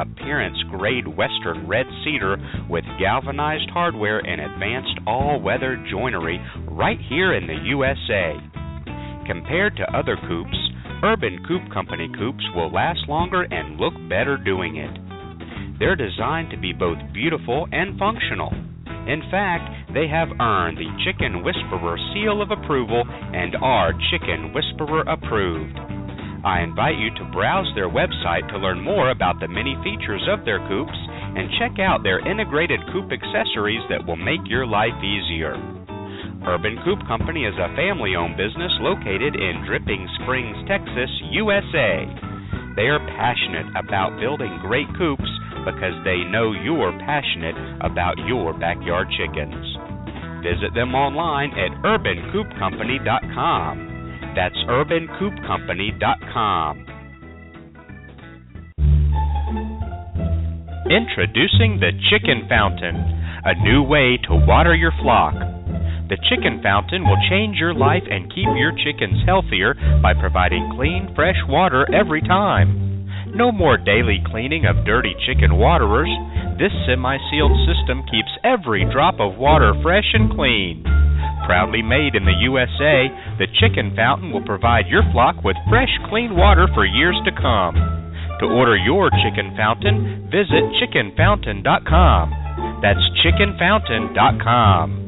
appearance grade Western red cedar with galvanized hardware and advanced all weather joinery right here in the USA. Compared to other coops, Urban Coop Company coops will last longer and look better doing it. They're designed to be both beautiful and functional. In fact, they have earned the Chicken Whisperer seal of approval and are Chicken Whisperer approved. I invite you to browse their website to learn more about the many features of their coops and check out their integrated coop accessories that will make your life easier. Urban Coop Company is a family owned business located in Dripping Springs, Texas, USA. They are passionate about building great coops because they know you're passionate about your backyard chickens. Visit them online at urbancoopcompany.com. That's urbancoopcompany.com. Introducing the Chicken Fountain, a new way to water your flock. The chicken fountain will change your life and keep your chickens healthier by providing clean, fresh water every time. No more daily cleaning of dirty chicken waterers. This semi sealed system keeps every drop of water fresh and clean. Proudly made in the USA, the chicken fountain will provide your flock with fresh, clean water for years to come. To order your chicken fountain, visit chickenfountain.com. That's chickenfountain.com.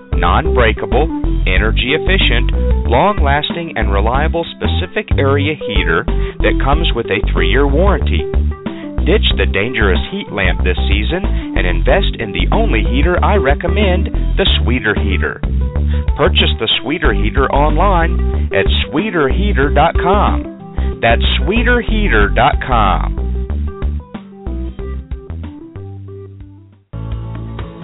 non breakable, energy efficient, long lasting, and reliable specific area heater that comes with a three year warranty. Ditch the dangerous heat lamp this season and invest in the only heater I recommend the Sweeter Heater. Purchase the Sweeter Heater online at sweeterheater.com. That's sweeterheater.com.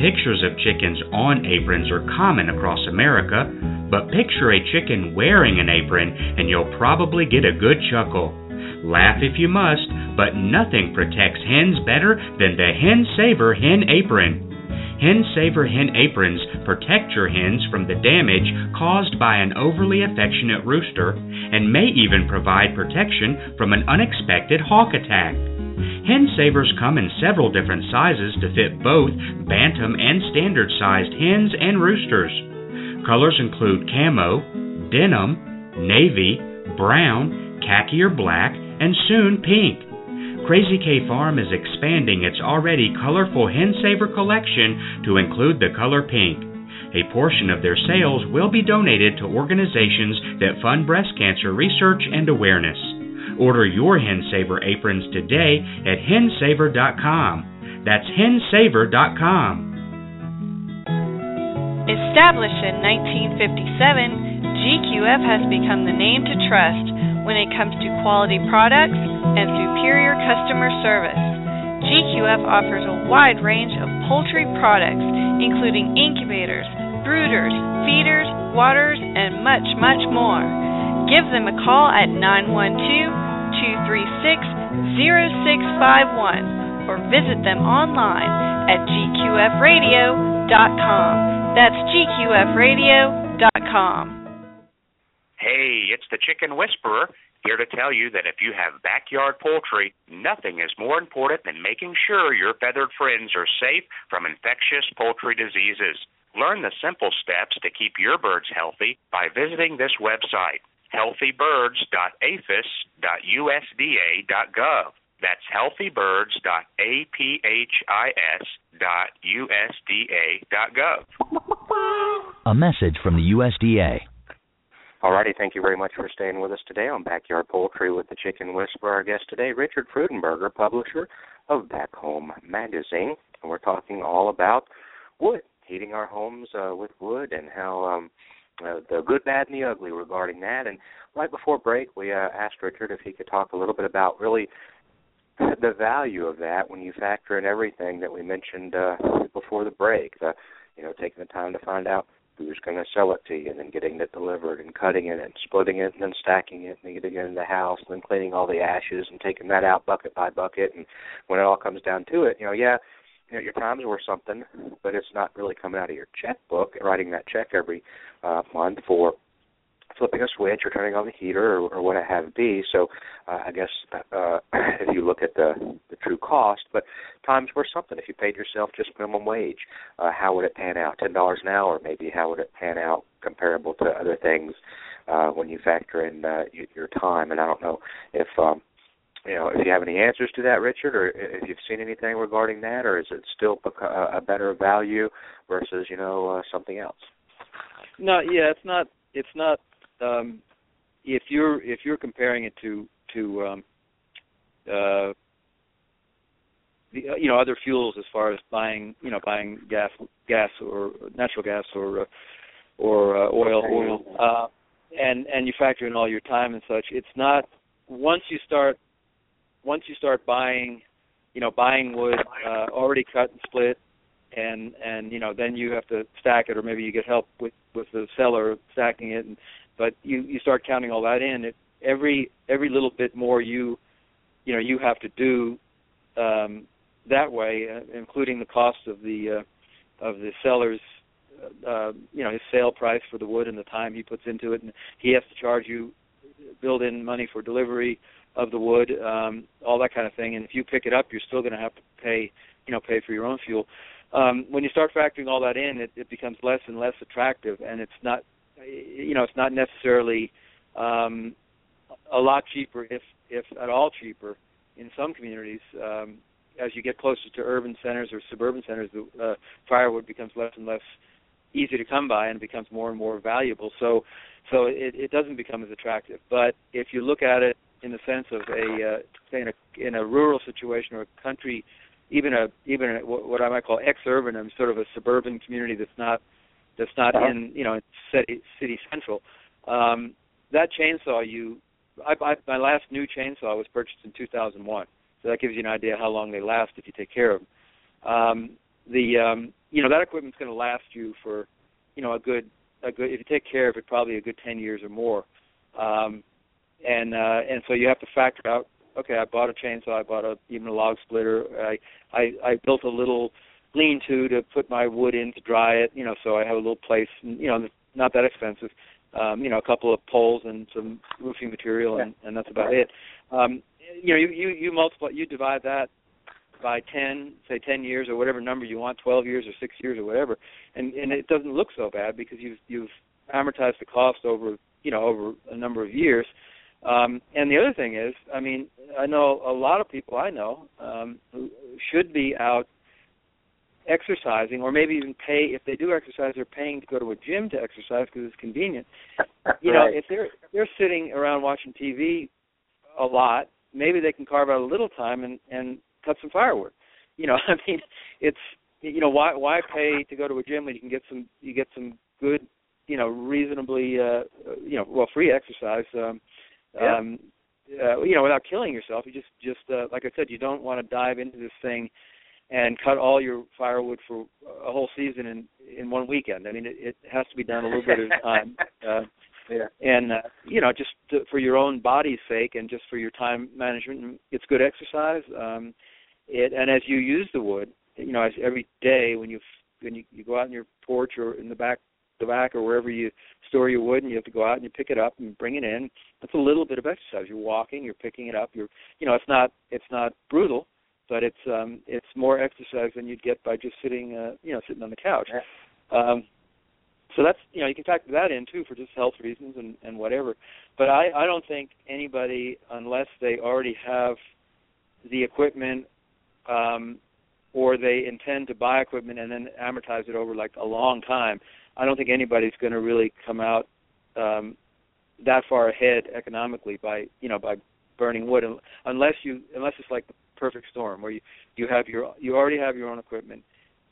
Pictures of chickens on aprons are common across America, but picture a chicken wearing an apron and you'll probably get a good chuckle. Laugh if you must, but nothing protects hens better than the Hen Saver Hen Apron. Hen Saver hen aprons protect your hens from the damage caused by an overly affectionate rooster and may even provide protection from an unexpected hawk attack. Hen Savers come in several different sizes to fit both bantam and standard sized hens and roosters. Colors include camo, denim, navy, brown, khaki or black, and soon pink. Crazy K Farm is expanding its already colorful Hen Saver collection to include the color pink. A portion of their sales will be donated to organizations that fund breast cancer research and awareness. Order your HenSaver aprons today at hensaver.com. That's hensaver.com. Established in 1957, GQF has become the name to trust when it comes to quality products and superior customer service. GQF offers a wide range of poultry products, including incubators, brooders, feeders, waters, and much, much more. Give them a call at 912 236 0651 or visit them online at gqfradio.com. That's gqfradio.com. Hey, it's the Chicken Whisperer, Here to tell you that if you have backyard poultry, nothing is more important than making sure your feathered friends are safe from infectious poultry diseases. Learn the simple steps to keep your birds healthy by visiting this website, healthybirds.aphis.usda.gov. That's healthybirds.aphis.usda.gov. A message from the USDA. Alrighty, thank you very much for staying with us today on Backyard Poultry with the Chicken Whisperer. Our guest today, Richard Freudenberger, publisher of Back Home Magazine, and we're talking all about wood, heating our homes uh, with wood, and how um, uh, the good, bad, and the ugly regarding that. And right before break, we uh, asked Richard if he could talk a little bit about really the value of that when you factor in everything that we mentioned uh, before the break. The, you know, taking the time to find out who's going to sell it to you, and then getting it delivered, and cutting it, and splitting it, and then stacking it, and getting it in the house, and then cleaning all the ashes, and taking that out bucket by bucket. And when it all comes down to it, you know, yeah, you know, your time's worth something, but it's not really coming out of your checkbook, writing that check every uh, month for flipping a switch or turning on the heater or, or what it have be. So uh, I guess uh, if you look at the the true cost, but time's worth something. If you paid yourself just minimum wage, uh, how would it pan out? Ten dollars an hour, maybe. How would it pan out comparable to other things uh, when you factor in uh, your time? And I don't know if um, you know if you have any answers to that, Richard, or if you've seen anything regarding that, or is it still a better value versus you know uh, something else? No, yeah, it's not. It's not um, if you're if you're comparing it to to um, uh, the, you know other fuels as far as buying you know buying gas gas or natural gas or uh, or uh, oil oil uh, and and you factor in all your time and such it's not once you start once you start buying you know buying wood uh, already cut and split and and you know then you have to stack it or maybe you get help with with the seller stacking it and but you you start counting all that in it every every little bit more you you know you have to do um that way uh, including the cost of the uh, of the seller's uh, you know his sale price for the wood and the time he puts into it and he has to charge you build in money for delivery of the wood um all that kind of thing and if you pick it up you're still going to have to pay you know pay for your own fuel um when you start factoring all that in it, it becomes less and less attractive and it's not you know it's not necessarily um, a lot cheaper, if if at all cheaper, in some communities. Um, as you get closer to urban centers or suburban centers, the uh, firewood becomes less and less easy to come by and becomes more and more valuable. So, so it, it doesn't become as attractive. But if you look at it in the sense of a uh, say in a in a rural situation or a country, even a even a, what I might call ex-urban, and sort of a suburban community that's not that's not uh-huh. in you know city, city central. Um, that chainsaw you, I, I, my last new chainsaw was purchased in 2001, so that gives you an idea how long they last if you take care of them. Um, the um, you know that equipment's going to last you for you know a good a good if you take care of it probably a good 10 years or more. Um, and uh, and so you have to factor out. Okay, I bought a chainsaw. I bought a even a log splitter. I I, I built a little lean to to put my wood in to dry it. You know, so I have a little place. You know, not that expensive. Um, you know, a couple of poles and some roofing material, and, and that's about it. Um, you know, you, you you multiply, you divide that by 10, say 10 years or whatever number you want, 12 years or 6 years or whatever, and and it doesn't look so bad because you've you've amortized the cost over you know over a number of years. Um, and the other thing is, I mean, I know a lot of people I know um, who should be out exercising, or maybe even pay if they do exercise, they're paying to go to a gym to exercise because it's convenient. You know, if they're if they're sitting around watching TV a lot, maybe they can carve out a little time and and cut some firewood. You know, I mean, it's you know why why pay to go to a gym when you can get some you get some good you know reasonably uh you know well free exercise um yeah. um uh, you know without killing yourself you just just uh, like i said you don't want to dive into this thing and cut all your firewood for a whole season in in one weekend. I mean, it, it has to be done a little bit at a time. Uh, yeah. And uh, you know, just to, for your own body's sake, and just for your time management, it's good exercise. Um, it and as you use the wood, you know, as every day when you when you, you go out in your porch or in the back the back or wherever you store your wood, and you have to go out and you pick it up and bring it in. That's a little bit of exercise. You're walking, you're picking it up. You're, you know, it's not it's not brutal, but it's um it's more exercise than you'd get by just sitting, uh, you know, sitting on the couch. Um, so that's you know you can factor that in too for just health reasons and and whatever. But I I don't think anybody unless they already have the equipment um or they intend to buy equipment and then amortize it over like a long time, I don't think anybody's going to really come out um, that far ahead economically by you know by burning wood unless you unless it's like the perfect storm where you you have your you already have your own equipment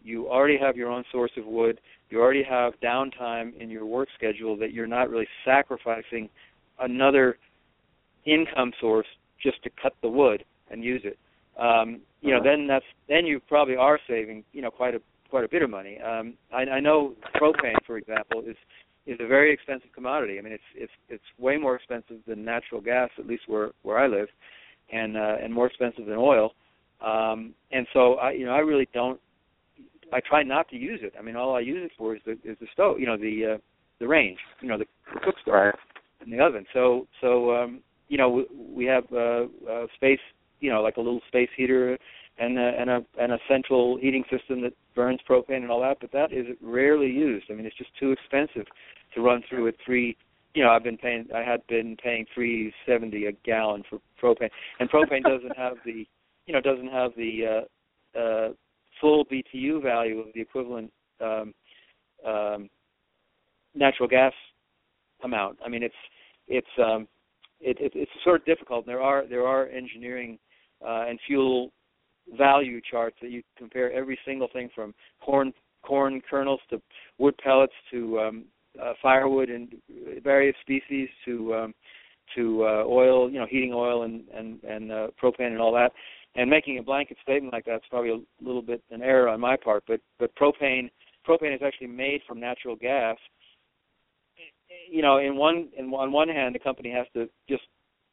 you already have your own source of wood you already have downtime in your work schedule that you're not really sacrificing another income source just to cut the wood and use it. Um, you know, then that's then you probably are saving, you know, quite a quite a bit of money. Um, I, I know propane, for example, is is a very expensive commodity. I mean, it's it's it's way more expensive than natural gas, at least where where I live, and uh, and more expensive than oil. Um, and so I, you know, I really don't. I try not to use it. I mean, all I use it for is the is the stove, you know, the uh, the range, you know, the, the cook stove and the oven. So so um, you know, we, we have uh, uh, space you know like a little space heater and a, and a and a central heating system that burns propane and all that, but that is rarely used. I mean, it's just too expensive to run through at three. You know, I've been paying. I had been paying three seventy a gallon for propane, and propane doesn't have the, you know, doesn't have the uh, uh, full BTU value of the equivalent um, um, natural gas amount. I mean, it's it's um, it, it, it's sort of difficult. There are there are engineering uh, and fuel value charts that you compare every single thing from corn corn kernels to wood pellets to um, uh, firewood and various species to um, to uh, oil, you know, heating oil and and and uh, propane and all that. And making a blanket statement like that's probably a little bit an error on my part. But but propane propane is actually made from natural gas. You know, in one in on one hand, the company has to just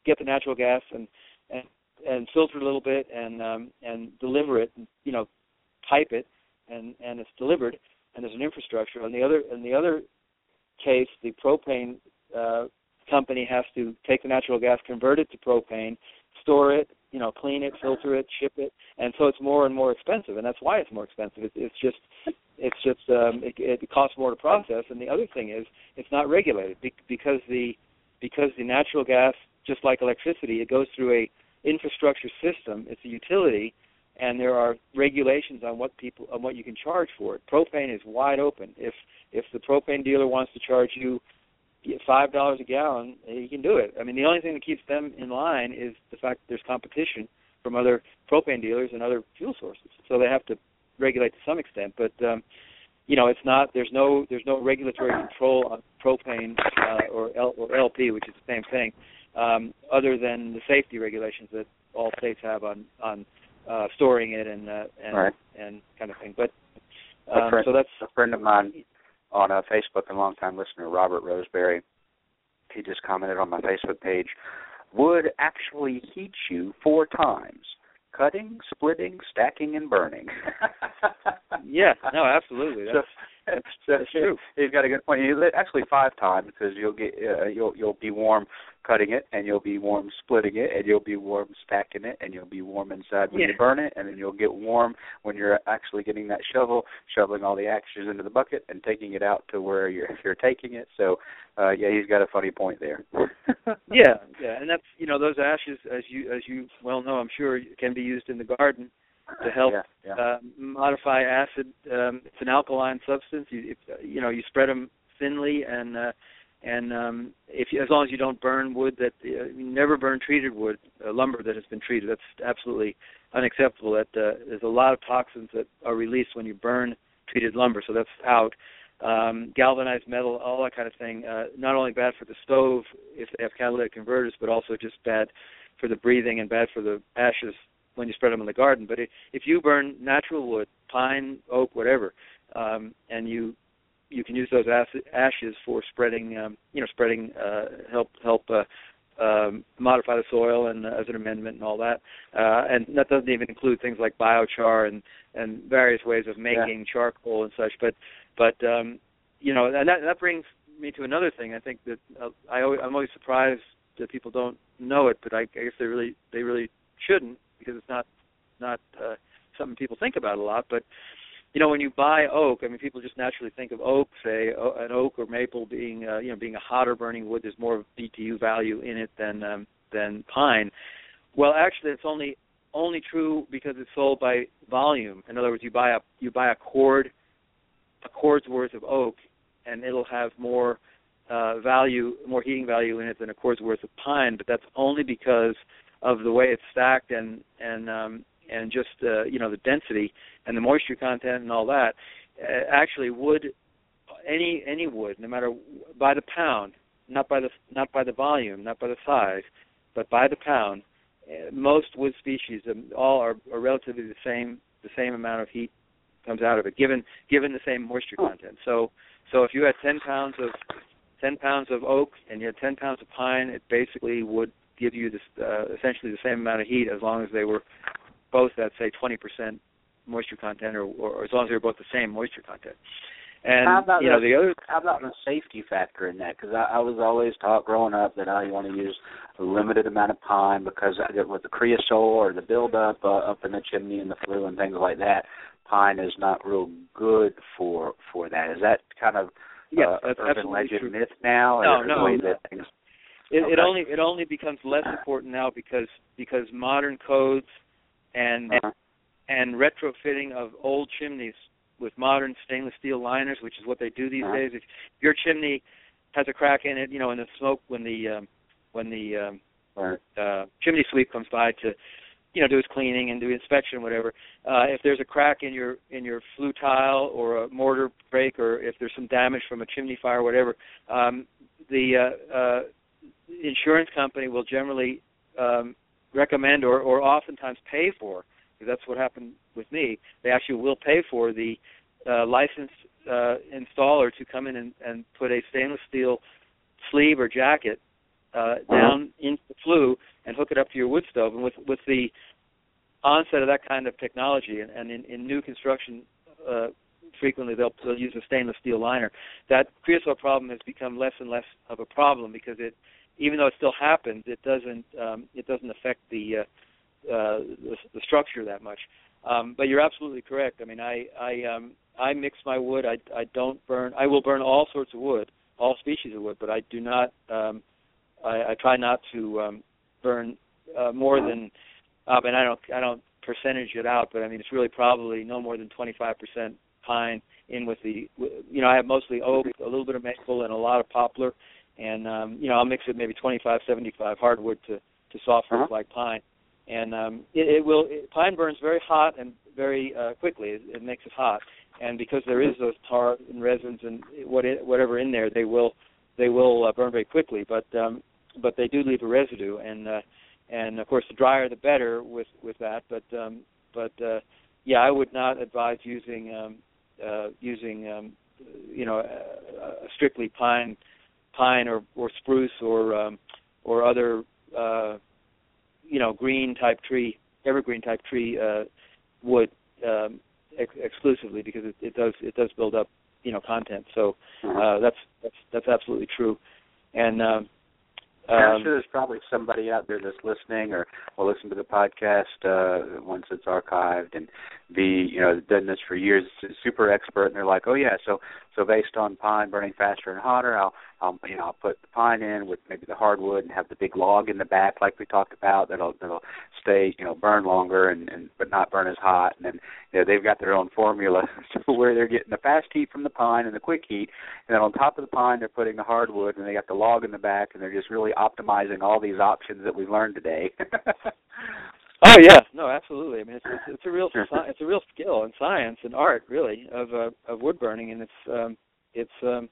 get the natural gas and and and filter it a little bit and um, and deliver it, you know, pipe it, and and it's delivered, and there's an infrastructure. On the other in the other case, the propane uh, company has to take the natural gas, convert it to propane, store it, you know, clean it, filter it, ship it, and so it's more and more expensive, and that's why it's more expensive. It's, it's just it's just um, it, it costs more to process, and the other thing is it's not regulated be- because the because the natural gas, just like electricity, it goes through a infrastructure system. It's a utility, and there are regulations on what people on what you can charge for it. Propane is wide open. If if the propane dealer wants to charge you five dollars a gallon, he can do it. I mean, the only thing that keeps them in line is the fact that there's competition from other propane dealers and other fuel sources. So they have to regulate to some extent, but um, you know, it's not. There's no there's no regulatory control on propane uh, or L, or LP, which is the same thing um, other than the safety regulations that all states have on on uh, storing it and uh, and right. and kind of thing. But um, friend, so that's a friend of mine on uh, Facebook, a longtime listener, Robert Roseberry. He just commented on my Facebook page. Would actually heat you four times cutting, splitting, stacking, and burning. yeah, no, absolutely. That's, that's, true. He's got a good point. You Actually, five times because you'll get uh, you'll you'll be warm cutting it, and you'll be warm splitting it, and you'll be warm stacking it, and you'll be warm inside when yeah. you burn it, and then you'll get warm when you're actually getting that shovel, shoveling all the ashes into the bucket, and taking it out to where you're you're taking it. So, uh, yeah, he's got a funny point there. yeah, yeah, and that's you know those ashes, as you as you well know, I'm sure, can be used in the garden to help yeah, yeah. Uh, modify acid. Um, it's an alkaline substance. You if, you know you spread them thinly and uh, and um, if you, as long as you don't burn wood that uh, you never burn treated wood, uh, lumber that has been treated. That's absolutely unacceptable. That uh, there's a lot of toxins that are released when you burn treated lumber, so that's out. Um, galvanized metal, all that kind of thing. Uh, not only bad for the stove if they have catalytic converters, but also just bad for the breathing and bad for the ashes when you spread them in the garden. But if you burn natural wood, pine, oak, whatever, um, and you you can use those ashes for spreading, um, you know, spreading uh, help help uh, um, modify the soil and uh, as an amendment and all that. Uh, and that doesn't even include things like biochar and and various ways of making yeah. charcoal and such. But but um, you know, and that that brings me to another thing. I think that uh, I always, I'm always surprised that people don't know it, but I, I guess they really they really shouldn't because it's not not uh, something people think about a lot. But you know, when you buy oak, I mean, people just naturally think of oak, say an oak or maple being uh, you know being a hotter burning wood. There's more BTU value in it than um, than pine. Well, actually, it's only only true because it's sold by volume. In other words, you buy a you buy a cord a cord's worth of oak, and it'll have more uh, value, more heating value in it than a cord's worth of pine. But that's only because of the way it's stacked and and um, and just uh, you know the density and the moisture content and all that. Uh, actually, wood, any any wood, no matter by the pound, not by the not by the volume, not by the size, but by the pound. Uh, most wood species, um, all are, are relatively the same the same amount of heat comes out of it, given given the same moisture content. So so if you had 10 pounds of 10 pounds of oak and you had 10 pounds of pine, it basically would give you this uh, essentially the same amount of heat as long as they were both at say 20% moisture content, or, or as long as they were both the same moisture content. And how about you know the, the other how about the safety factor in that? Because I, I was always taught growing up that I want to use a limited amount of pine because I get with the creosote or the buildup uh, up in the chimney and the flue and things like that pine is not real good for for that. Is that kind of yeah, uh, that's urban legend true. myth now? No, or no, no. that things It, it only it only becomes less important now because because modern codes and Uh-huh. and retrofitting of old chimneys with modern stainless steel liners, which is what they do these Uh-huh. days. If your chimney has a crack in it, you know, in the smoke when the um, when the um, Right. uh, chimney sweep comes by to you know do his cleaning and do inspection whatever uh if there's a crack in your in your flue tile or a mortar break or if there's some damage from a chimney fire or whatever um the uh uh insurance company will generally um recommend or or oftentimes pay for that's what happened with me they actually will pay for the uh licensed uh installer to come in and and put a stainless steel sleeve or jacket uh, down into the flue and hook it up to your wood stove. And with with the onset of that kind of technology, and, and in, in new construction, uh, frequently they'll, they'll use a stainless steel liner. That creosote problem has become less and less of a problem because it, even though it still happens, it doesn't um, it doesn't affect the uh, uh, the, the structure that much. Um, but you're absolutely correct. I mean, I I um, I mix my wood. I I don't burn. I will burn all sorts of wood, all species of wood, but I do not. Um, I, I try not to um, burn uh, more than. I mean, I don't I don't percentage it out, but I mean it's really probably no more than 25% pine in with the. You know, I have mostly oak, a little bit of maple, and a lot of poplar, and um, you know I'll mix it maybe 25, 75 hardwood to to soften it like pine, and um, it, it will. It, pine burns very hot and very uh, quickly. It, it makes it hot, and because there is those tar and resins and what it, whatever in there, they will they will uh, burn very quickly. But um, but they do leave a residue, and uh, and of course the drier the better with with that. But um, but uh, yeah, I would not advise using um, uh, using um, you know a, a strictly pine pine or or spruce or um, or other uh, you know green type tree evergreen type tree uh, wood um, ex- exclusively because it, it does it does build up you know content. So uh, that's that's that's absolutely true. And um, I'm um, sure there's probably somebody out there that's listening or will listen to the podcast uh, once it's archived and be, you know, done this for years, super expert, and they're like, oh yeah, so so based on pine burning faster and hotter, I'll, I'll you know, I'll put the pine in with maybe the hardwood and have the big log in the back, like we talked about, that'll that'll stay, you know, burn longer and, and but not burn as hot, and then you know they've got their own formula where they're getting the fast heat from the pine and the quick heat, and then on top of the pine they're putting the hardwood, and they got the log in the back, and they're just really optimizing all these options that we've learned today. Oh yeah, no, absolutely. I mean, it's it's, it's a real it's a real skill and science and art really of uh, of wood burning, and it's um, it's um,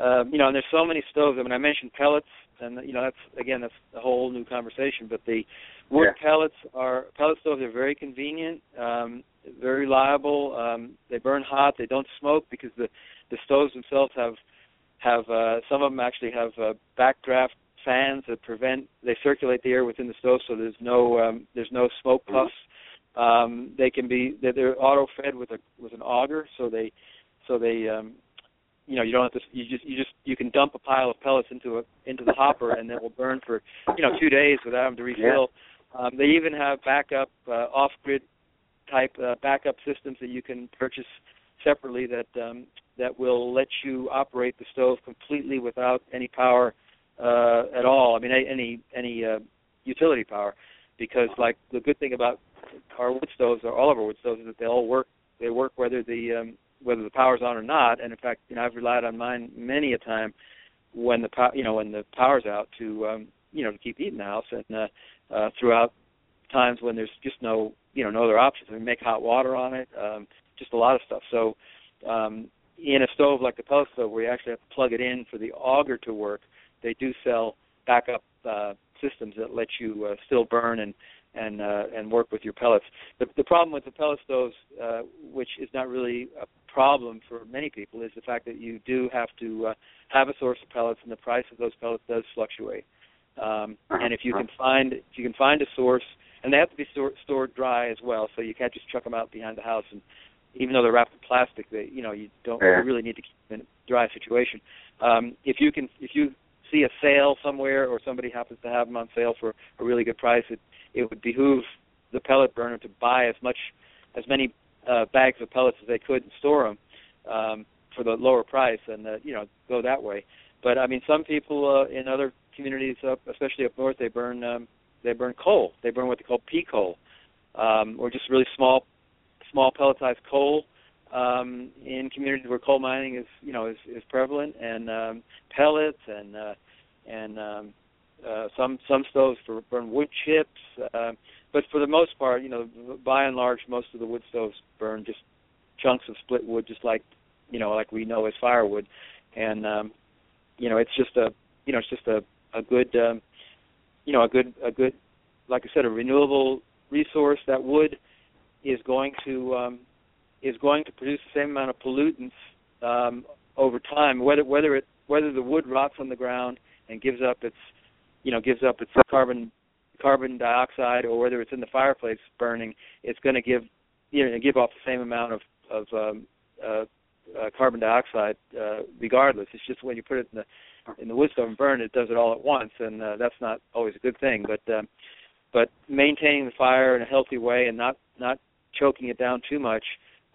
uh, you know, and there's so many stoves. I mean, I mentioned pellets, and you know, that's again that's a whole new conversation. But the wood Yeah. pellets are pellet stoves are very convenient, um, very reliable. Um, they burn hot. They don't smoke because the the stoves themselves have have uh, some of them actually have uh, backdraft fans that prevent they circulate the air within the stove so there's no um, there's no smoke puffs um, they can be they're, they're auto fed with a with an auger so they so they um, you know you don't have to you just you just you can dump a pile of pellets into a into the hopper and it will burn for you know two days without having to refill. Yeah. Um, they even have backup uh, off-grid type uh, backup systems that you can purchase separately that um, that will let you operate the stove completely without any power uh, at all. I mean, any any uh, utility power, because like the good thing about our wood stoves or all of our wood stoves is that they all work. They work whether the um, whether the power's on or not. And in fact, you know, I've relied on mine many a time when the power, you know, when the power's out to um, you know to keep heat in the house and uh, uh, throughout times when there's just no you know no other options. I mean, make hot water on it, um, just a lot of stuff. So um, in a stove like the pellet stove, where you actually have to plug it in for the auger to work, they do sell backup uh, systems that let you uh, still burn and and uh, and work with your pellets. The, the problem with the pellet stoves, uh, which is not really a problem for many people, is the fact that you do have to uh, have a source of pellets, and the price of those pellets does fluctuate. Um, and if you can find if you can find a source, and they have to be store, stored dry as well, so you can't just chuck them out behind the house. And even though they're wrapped in plastic, they you know you don't yeah. you really need to keep them in a dry situation. Um, if you can if you see a sale somewhere or somebody happens to have them on sale for a really good price, it it would behoove the pellet burner to buy as much as many uh, bags of pellets as they could and store them um, for the lower price, and uh, you know go that way. But I mean, some people uh, in other communities, up, especially up north, they burn um, they burn coal. They burn what they call pea coal, um, or just really small small pelletized coal. Um, in communities where coal mining is, you know, is, is prevalent, and um, pellets and uh, and um, uh, some some stoves for burn wood chips, uh, but for the most part, you know, by and large, most of the wood stoves burn just chunks of split wood, just like you know, like we know as firewood, and um, you know, it's just a you know, it's just a a good um, you know a good a good like I said, a renewable resource. That wood is going to um, is going to produce the same amount of pollutants um, over time, whether whether it whether the wood rots on the ground and gives up its you know gives up its carbon carbon dioxide or whether it's in the fireplace burning, it's going to give you know give off the same amount of of um, uh, uh, carbon dioxide uh, regardless. It's just when you put it in the in the wood stove and burn, it does it all at once, and uh, that's not always a good thing. But um, but maintaining the fire in a healthy way and not not choking it down too much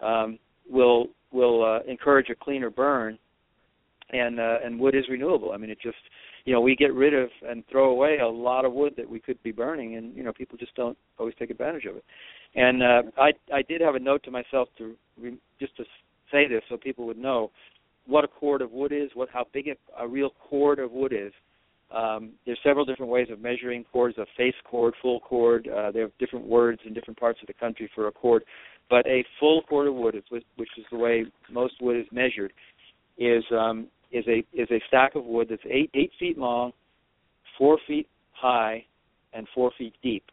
um, will will uh, encourage a cleaner burn. And uh, and wood is renewable. I mean, it just you know we get rid of and throw away a lot of wood that we could be burning, and you know people just don't always take advantage of it. And uh, I I did have a note to myself to re, just to say this so people would know what a cord of wood is, what how big a, a real cord of wood is. Um, there's several different ways of measuring cords: a face cord, full cord. Uh, there are different words in different parts of the country for a cord, but a full cord of wood, is, which is the way most wood is measured, is um, is a is a stack of wood that's eight eight feet long, four feet high, and four feet deep.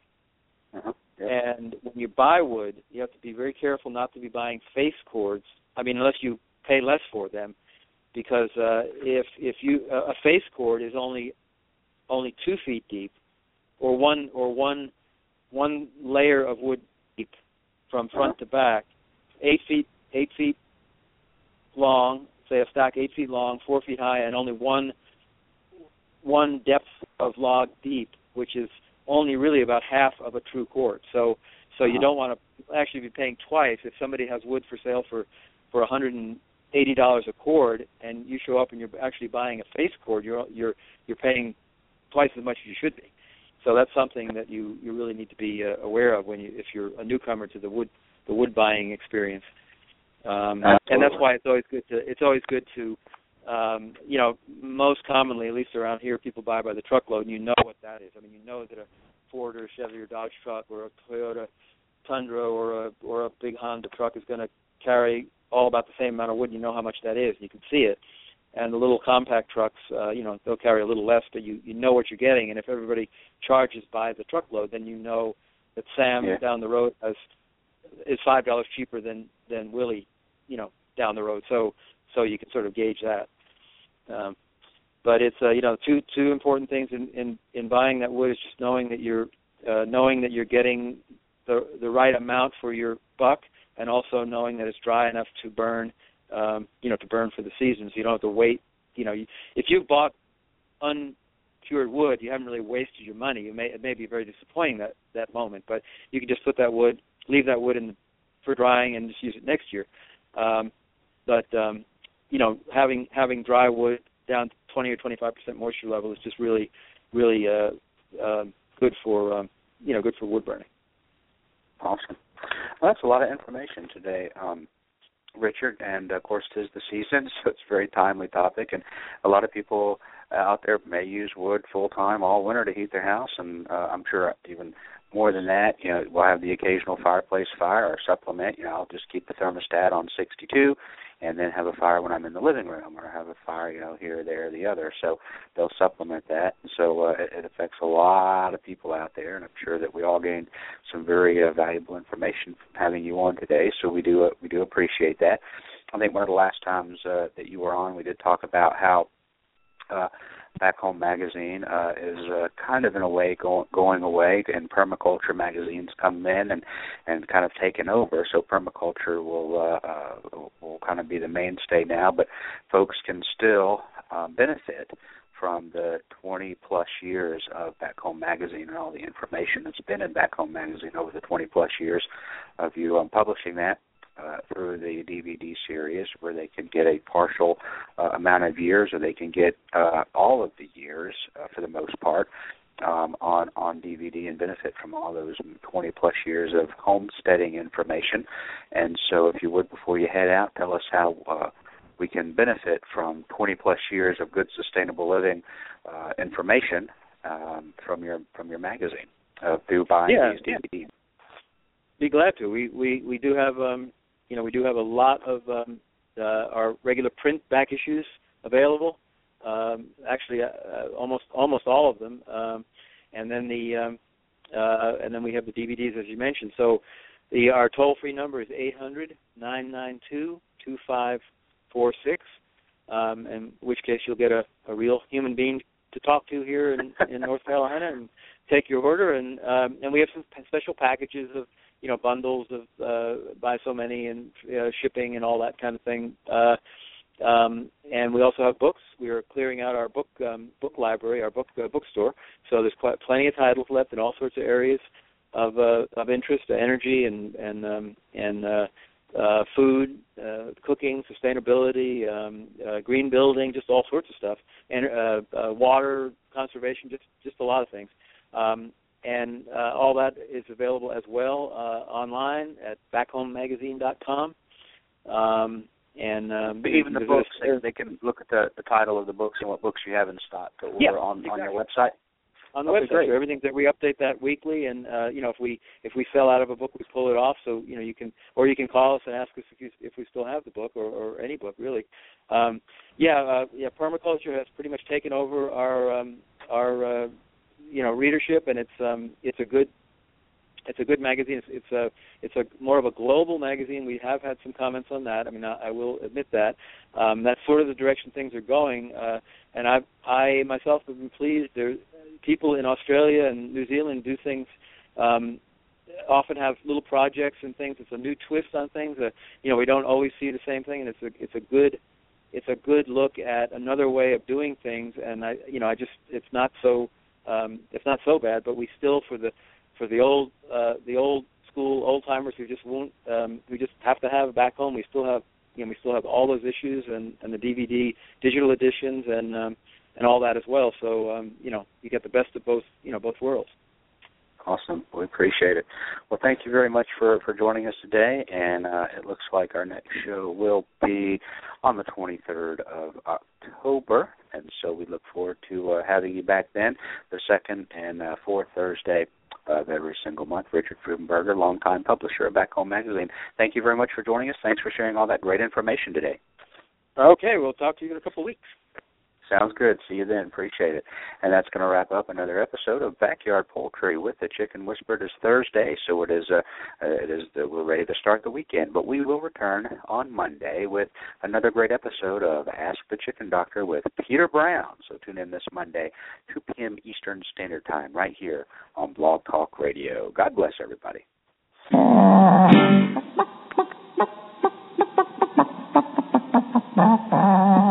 Uh-huh. Yep. And when you buy wood, you have to be very careful not to be buying face cords. I mean, unless you pay less for them, because uh, if if you uh, a face cord is only only two feet deep, or one or one one layer of wood from front uh-huh. to back, eight feet eight feet long, say a stack eight feet long, four feet high, and only one one depth of log deep, which is only really about half of a true cord. So so you don't want to actually be paying twice if somebody has wood for sale for for a hundred and eighty dollars a cord, and you show up and you're actually buying a face cord, you're you're you're paying twice as much as you should be. So that's something that you you really need to be uh, aware of when you if you're a newcomer to the wood the wood buying experience. Um, and that's why it's always good to it's always good to um, you know most commonly at least around here people buy by the truckload and you know what that is. I mean you know that a Ford or Chevy or Dodge truck or a Toyota Tundra or a or a big Honda truck is going to carry all about the same amount of wood. And you know how much that is. You can see it. And the little compact trucks, uh, you know, they'll carry a little less, but you you know what you're getting. And if everybody charges by the truckload, then you know that Sam yeah. down the road has is five dollars cheaper than than Willie you know down the road. So so you can sort of gauge that. Um, but it's uh, you know two two important things in, in in buying that wood is just knowing that you're uh, knowing that you're getting the the right amount for your buck, and also knowing that it's dry enough to burn um, you know, to burn for the season. So you don't have to wait. You know, you, if you've bought uncured wood, you haven't really wasted your money. You may it may be very disappointing that that moment, but you can just put that wood, leave that wood in for drying, and just use it next year. Um, but um, you know, having having dry wood down to 20 or 25 percent moisture level is just really, really uh, uh, good for um, you know good for wood burning. Awesome. Well, that's a lot of information today. Um, Richard, and of course, tis the season, so it's a very timely topic. And a lot of people out there may use wood full time all winter to heat their house, and uh, I'm sure even more than that, you know, we'll have the occasional fireplace fire or supplement. You know, I'll just keep the thermostat on 62 and then have a fire when I'm in the living room or have a fire, you know, here, there, or the other. So they'll supplement that. And So uh, it, it affects a lot of people out there, and I'm sure that we all gained some very uh, valuable information from having you on today. So we do uh, we do appreciate that. I think one of the last times uh, that you were on, we did talk about how uh, Back Home magazine uh, is uh, kind of in a way going going away, and permaculture magazines come in and and kind of taken over. So permaculture will uh, uh, will kind of be the mainstay now, but folks can still um, benefit from the 20 plus years of Back Home Magazine and all the information that's been in Back Home Magazine over the 20 plus years of you um, publishing that uh, through the DVD series, where they can get a partial uh, amount of years, or they can get uh, all of the years uh, for the most part um, on on DVD and benefit from all those 20 plus years of homesteading information. And so, if you would, before you head out, tell us how. Uh, we can benefit from 20 plus years of good sustainable living uh, information um, from your from your magazine uh, through buying yeah, these DVDs. Yeah. Be glad to. We we we do have um, you know we do have a lot of um, uh, our regular print back issues available. Um, actually, uh, uh, almost almost all of them, um, and then the um, uh, and then we have the DVDs as you mentioned. So the our toll free number is eight hundred nine nine two two five four six, um, in which case you'll get a, a real human being to talk to here in, in North Carolina and take your order. And um, and we have some special packages of you know bundles of uh, buy so many and uh, shipping and all that kind of thing. Uh, um, and we also have books. We are clearing out our book um, book library, our book uh, bookstore. So there's quite plenty of titles left in all sorts of areas of uh, of interest, uh, energy and and um, and uh, uh, food, uh, cooking, sustainability, um, uh, green building, just all sorts of stuff, and uh, uh, water conservation, just just a lot of things. Um, and uh, all that is available as well uh, online at backhomemagazine.com. Um, and um, but even the books, they, they, can look at the, the title of the books and what books you have in stock to order yeah, on, exactly. on your website. On the okay, website, great. so everything that we update that weekly, and uh, you know if we if we sell out of a book, we pull it off. So you know you can or you can call us and ask us if you if we still have the book or, or any book really. Um, yeah, uh, yeah, permaculture has pretty much taken over our um, our uh, you know readership, and it's um, it's a good it's a good magazine. It's, it's a it's a more of a global magazine. We have had some comments on that. I mean, I, I will admit that. Um, that's sort of the direction things are going. Uh, and I I myself have been pleased. There people in Australia and New Zealand do things. Um, often have little projects and things. It's a new twist on things. Uh, you know, we don't always see the same thing, and it's a it's a good it's a good look at another way of doing things. And I you know I just it's not so um, it's not so bad, but we still for the for the old uh, the old school old timers who just won't um, who just have to have back home. We still have you know we still have all those issues and and the DVD digital editions and um, and all that as well. So um, you know you get the best of both you know both worlds. Awesome. We appreciate it. Well, thank you very much for for joining us today. And uh, it looks like our next show will be on the 23rd of October, and so we look forward to uh, having you back then, the second and uh, fourth Thursday of every single month. Richard Freudenberger, longtime publisher of Back Home Magazine. Thank you very much for joining us. Thanks for sharing all that great information today. Okay, we'll talk to you in a couple of weeks. Sounds good. See you then. Appreciate it. And that's going to wrap up another episode of Backyard Poultry with the Chicken Whisperer. It's Thursday, so it is. Uh, uh it is. Uh, we're ready to start the weekend, but we will return on Monday with another great episode of Ask the Chicken Doctor with Peter Brown. So tune in this Monday, 2 p.m. Eastern Standard Time, right here on Blog Talk Radio. God bless everybody.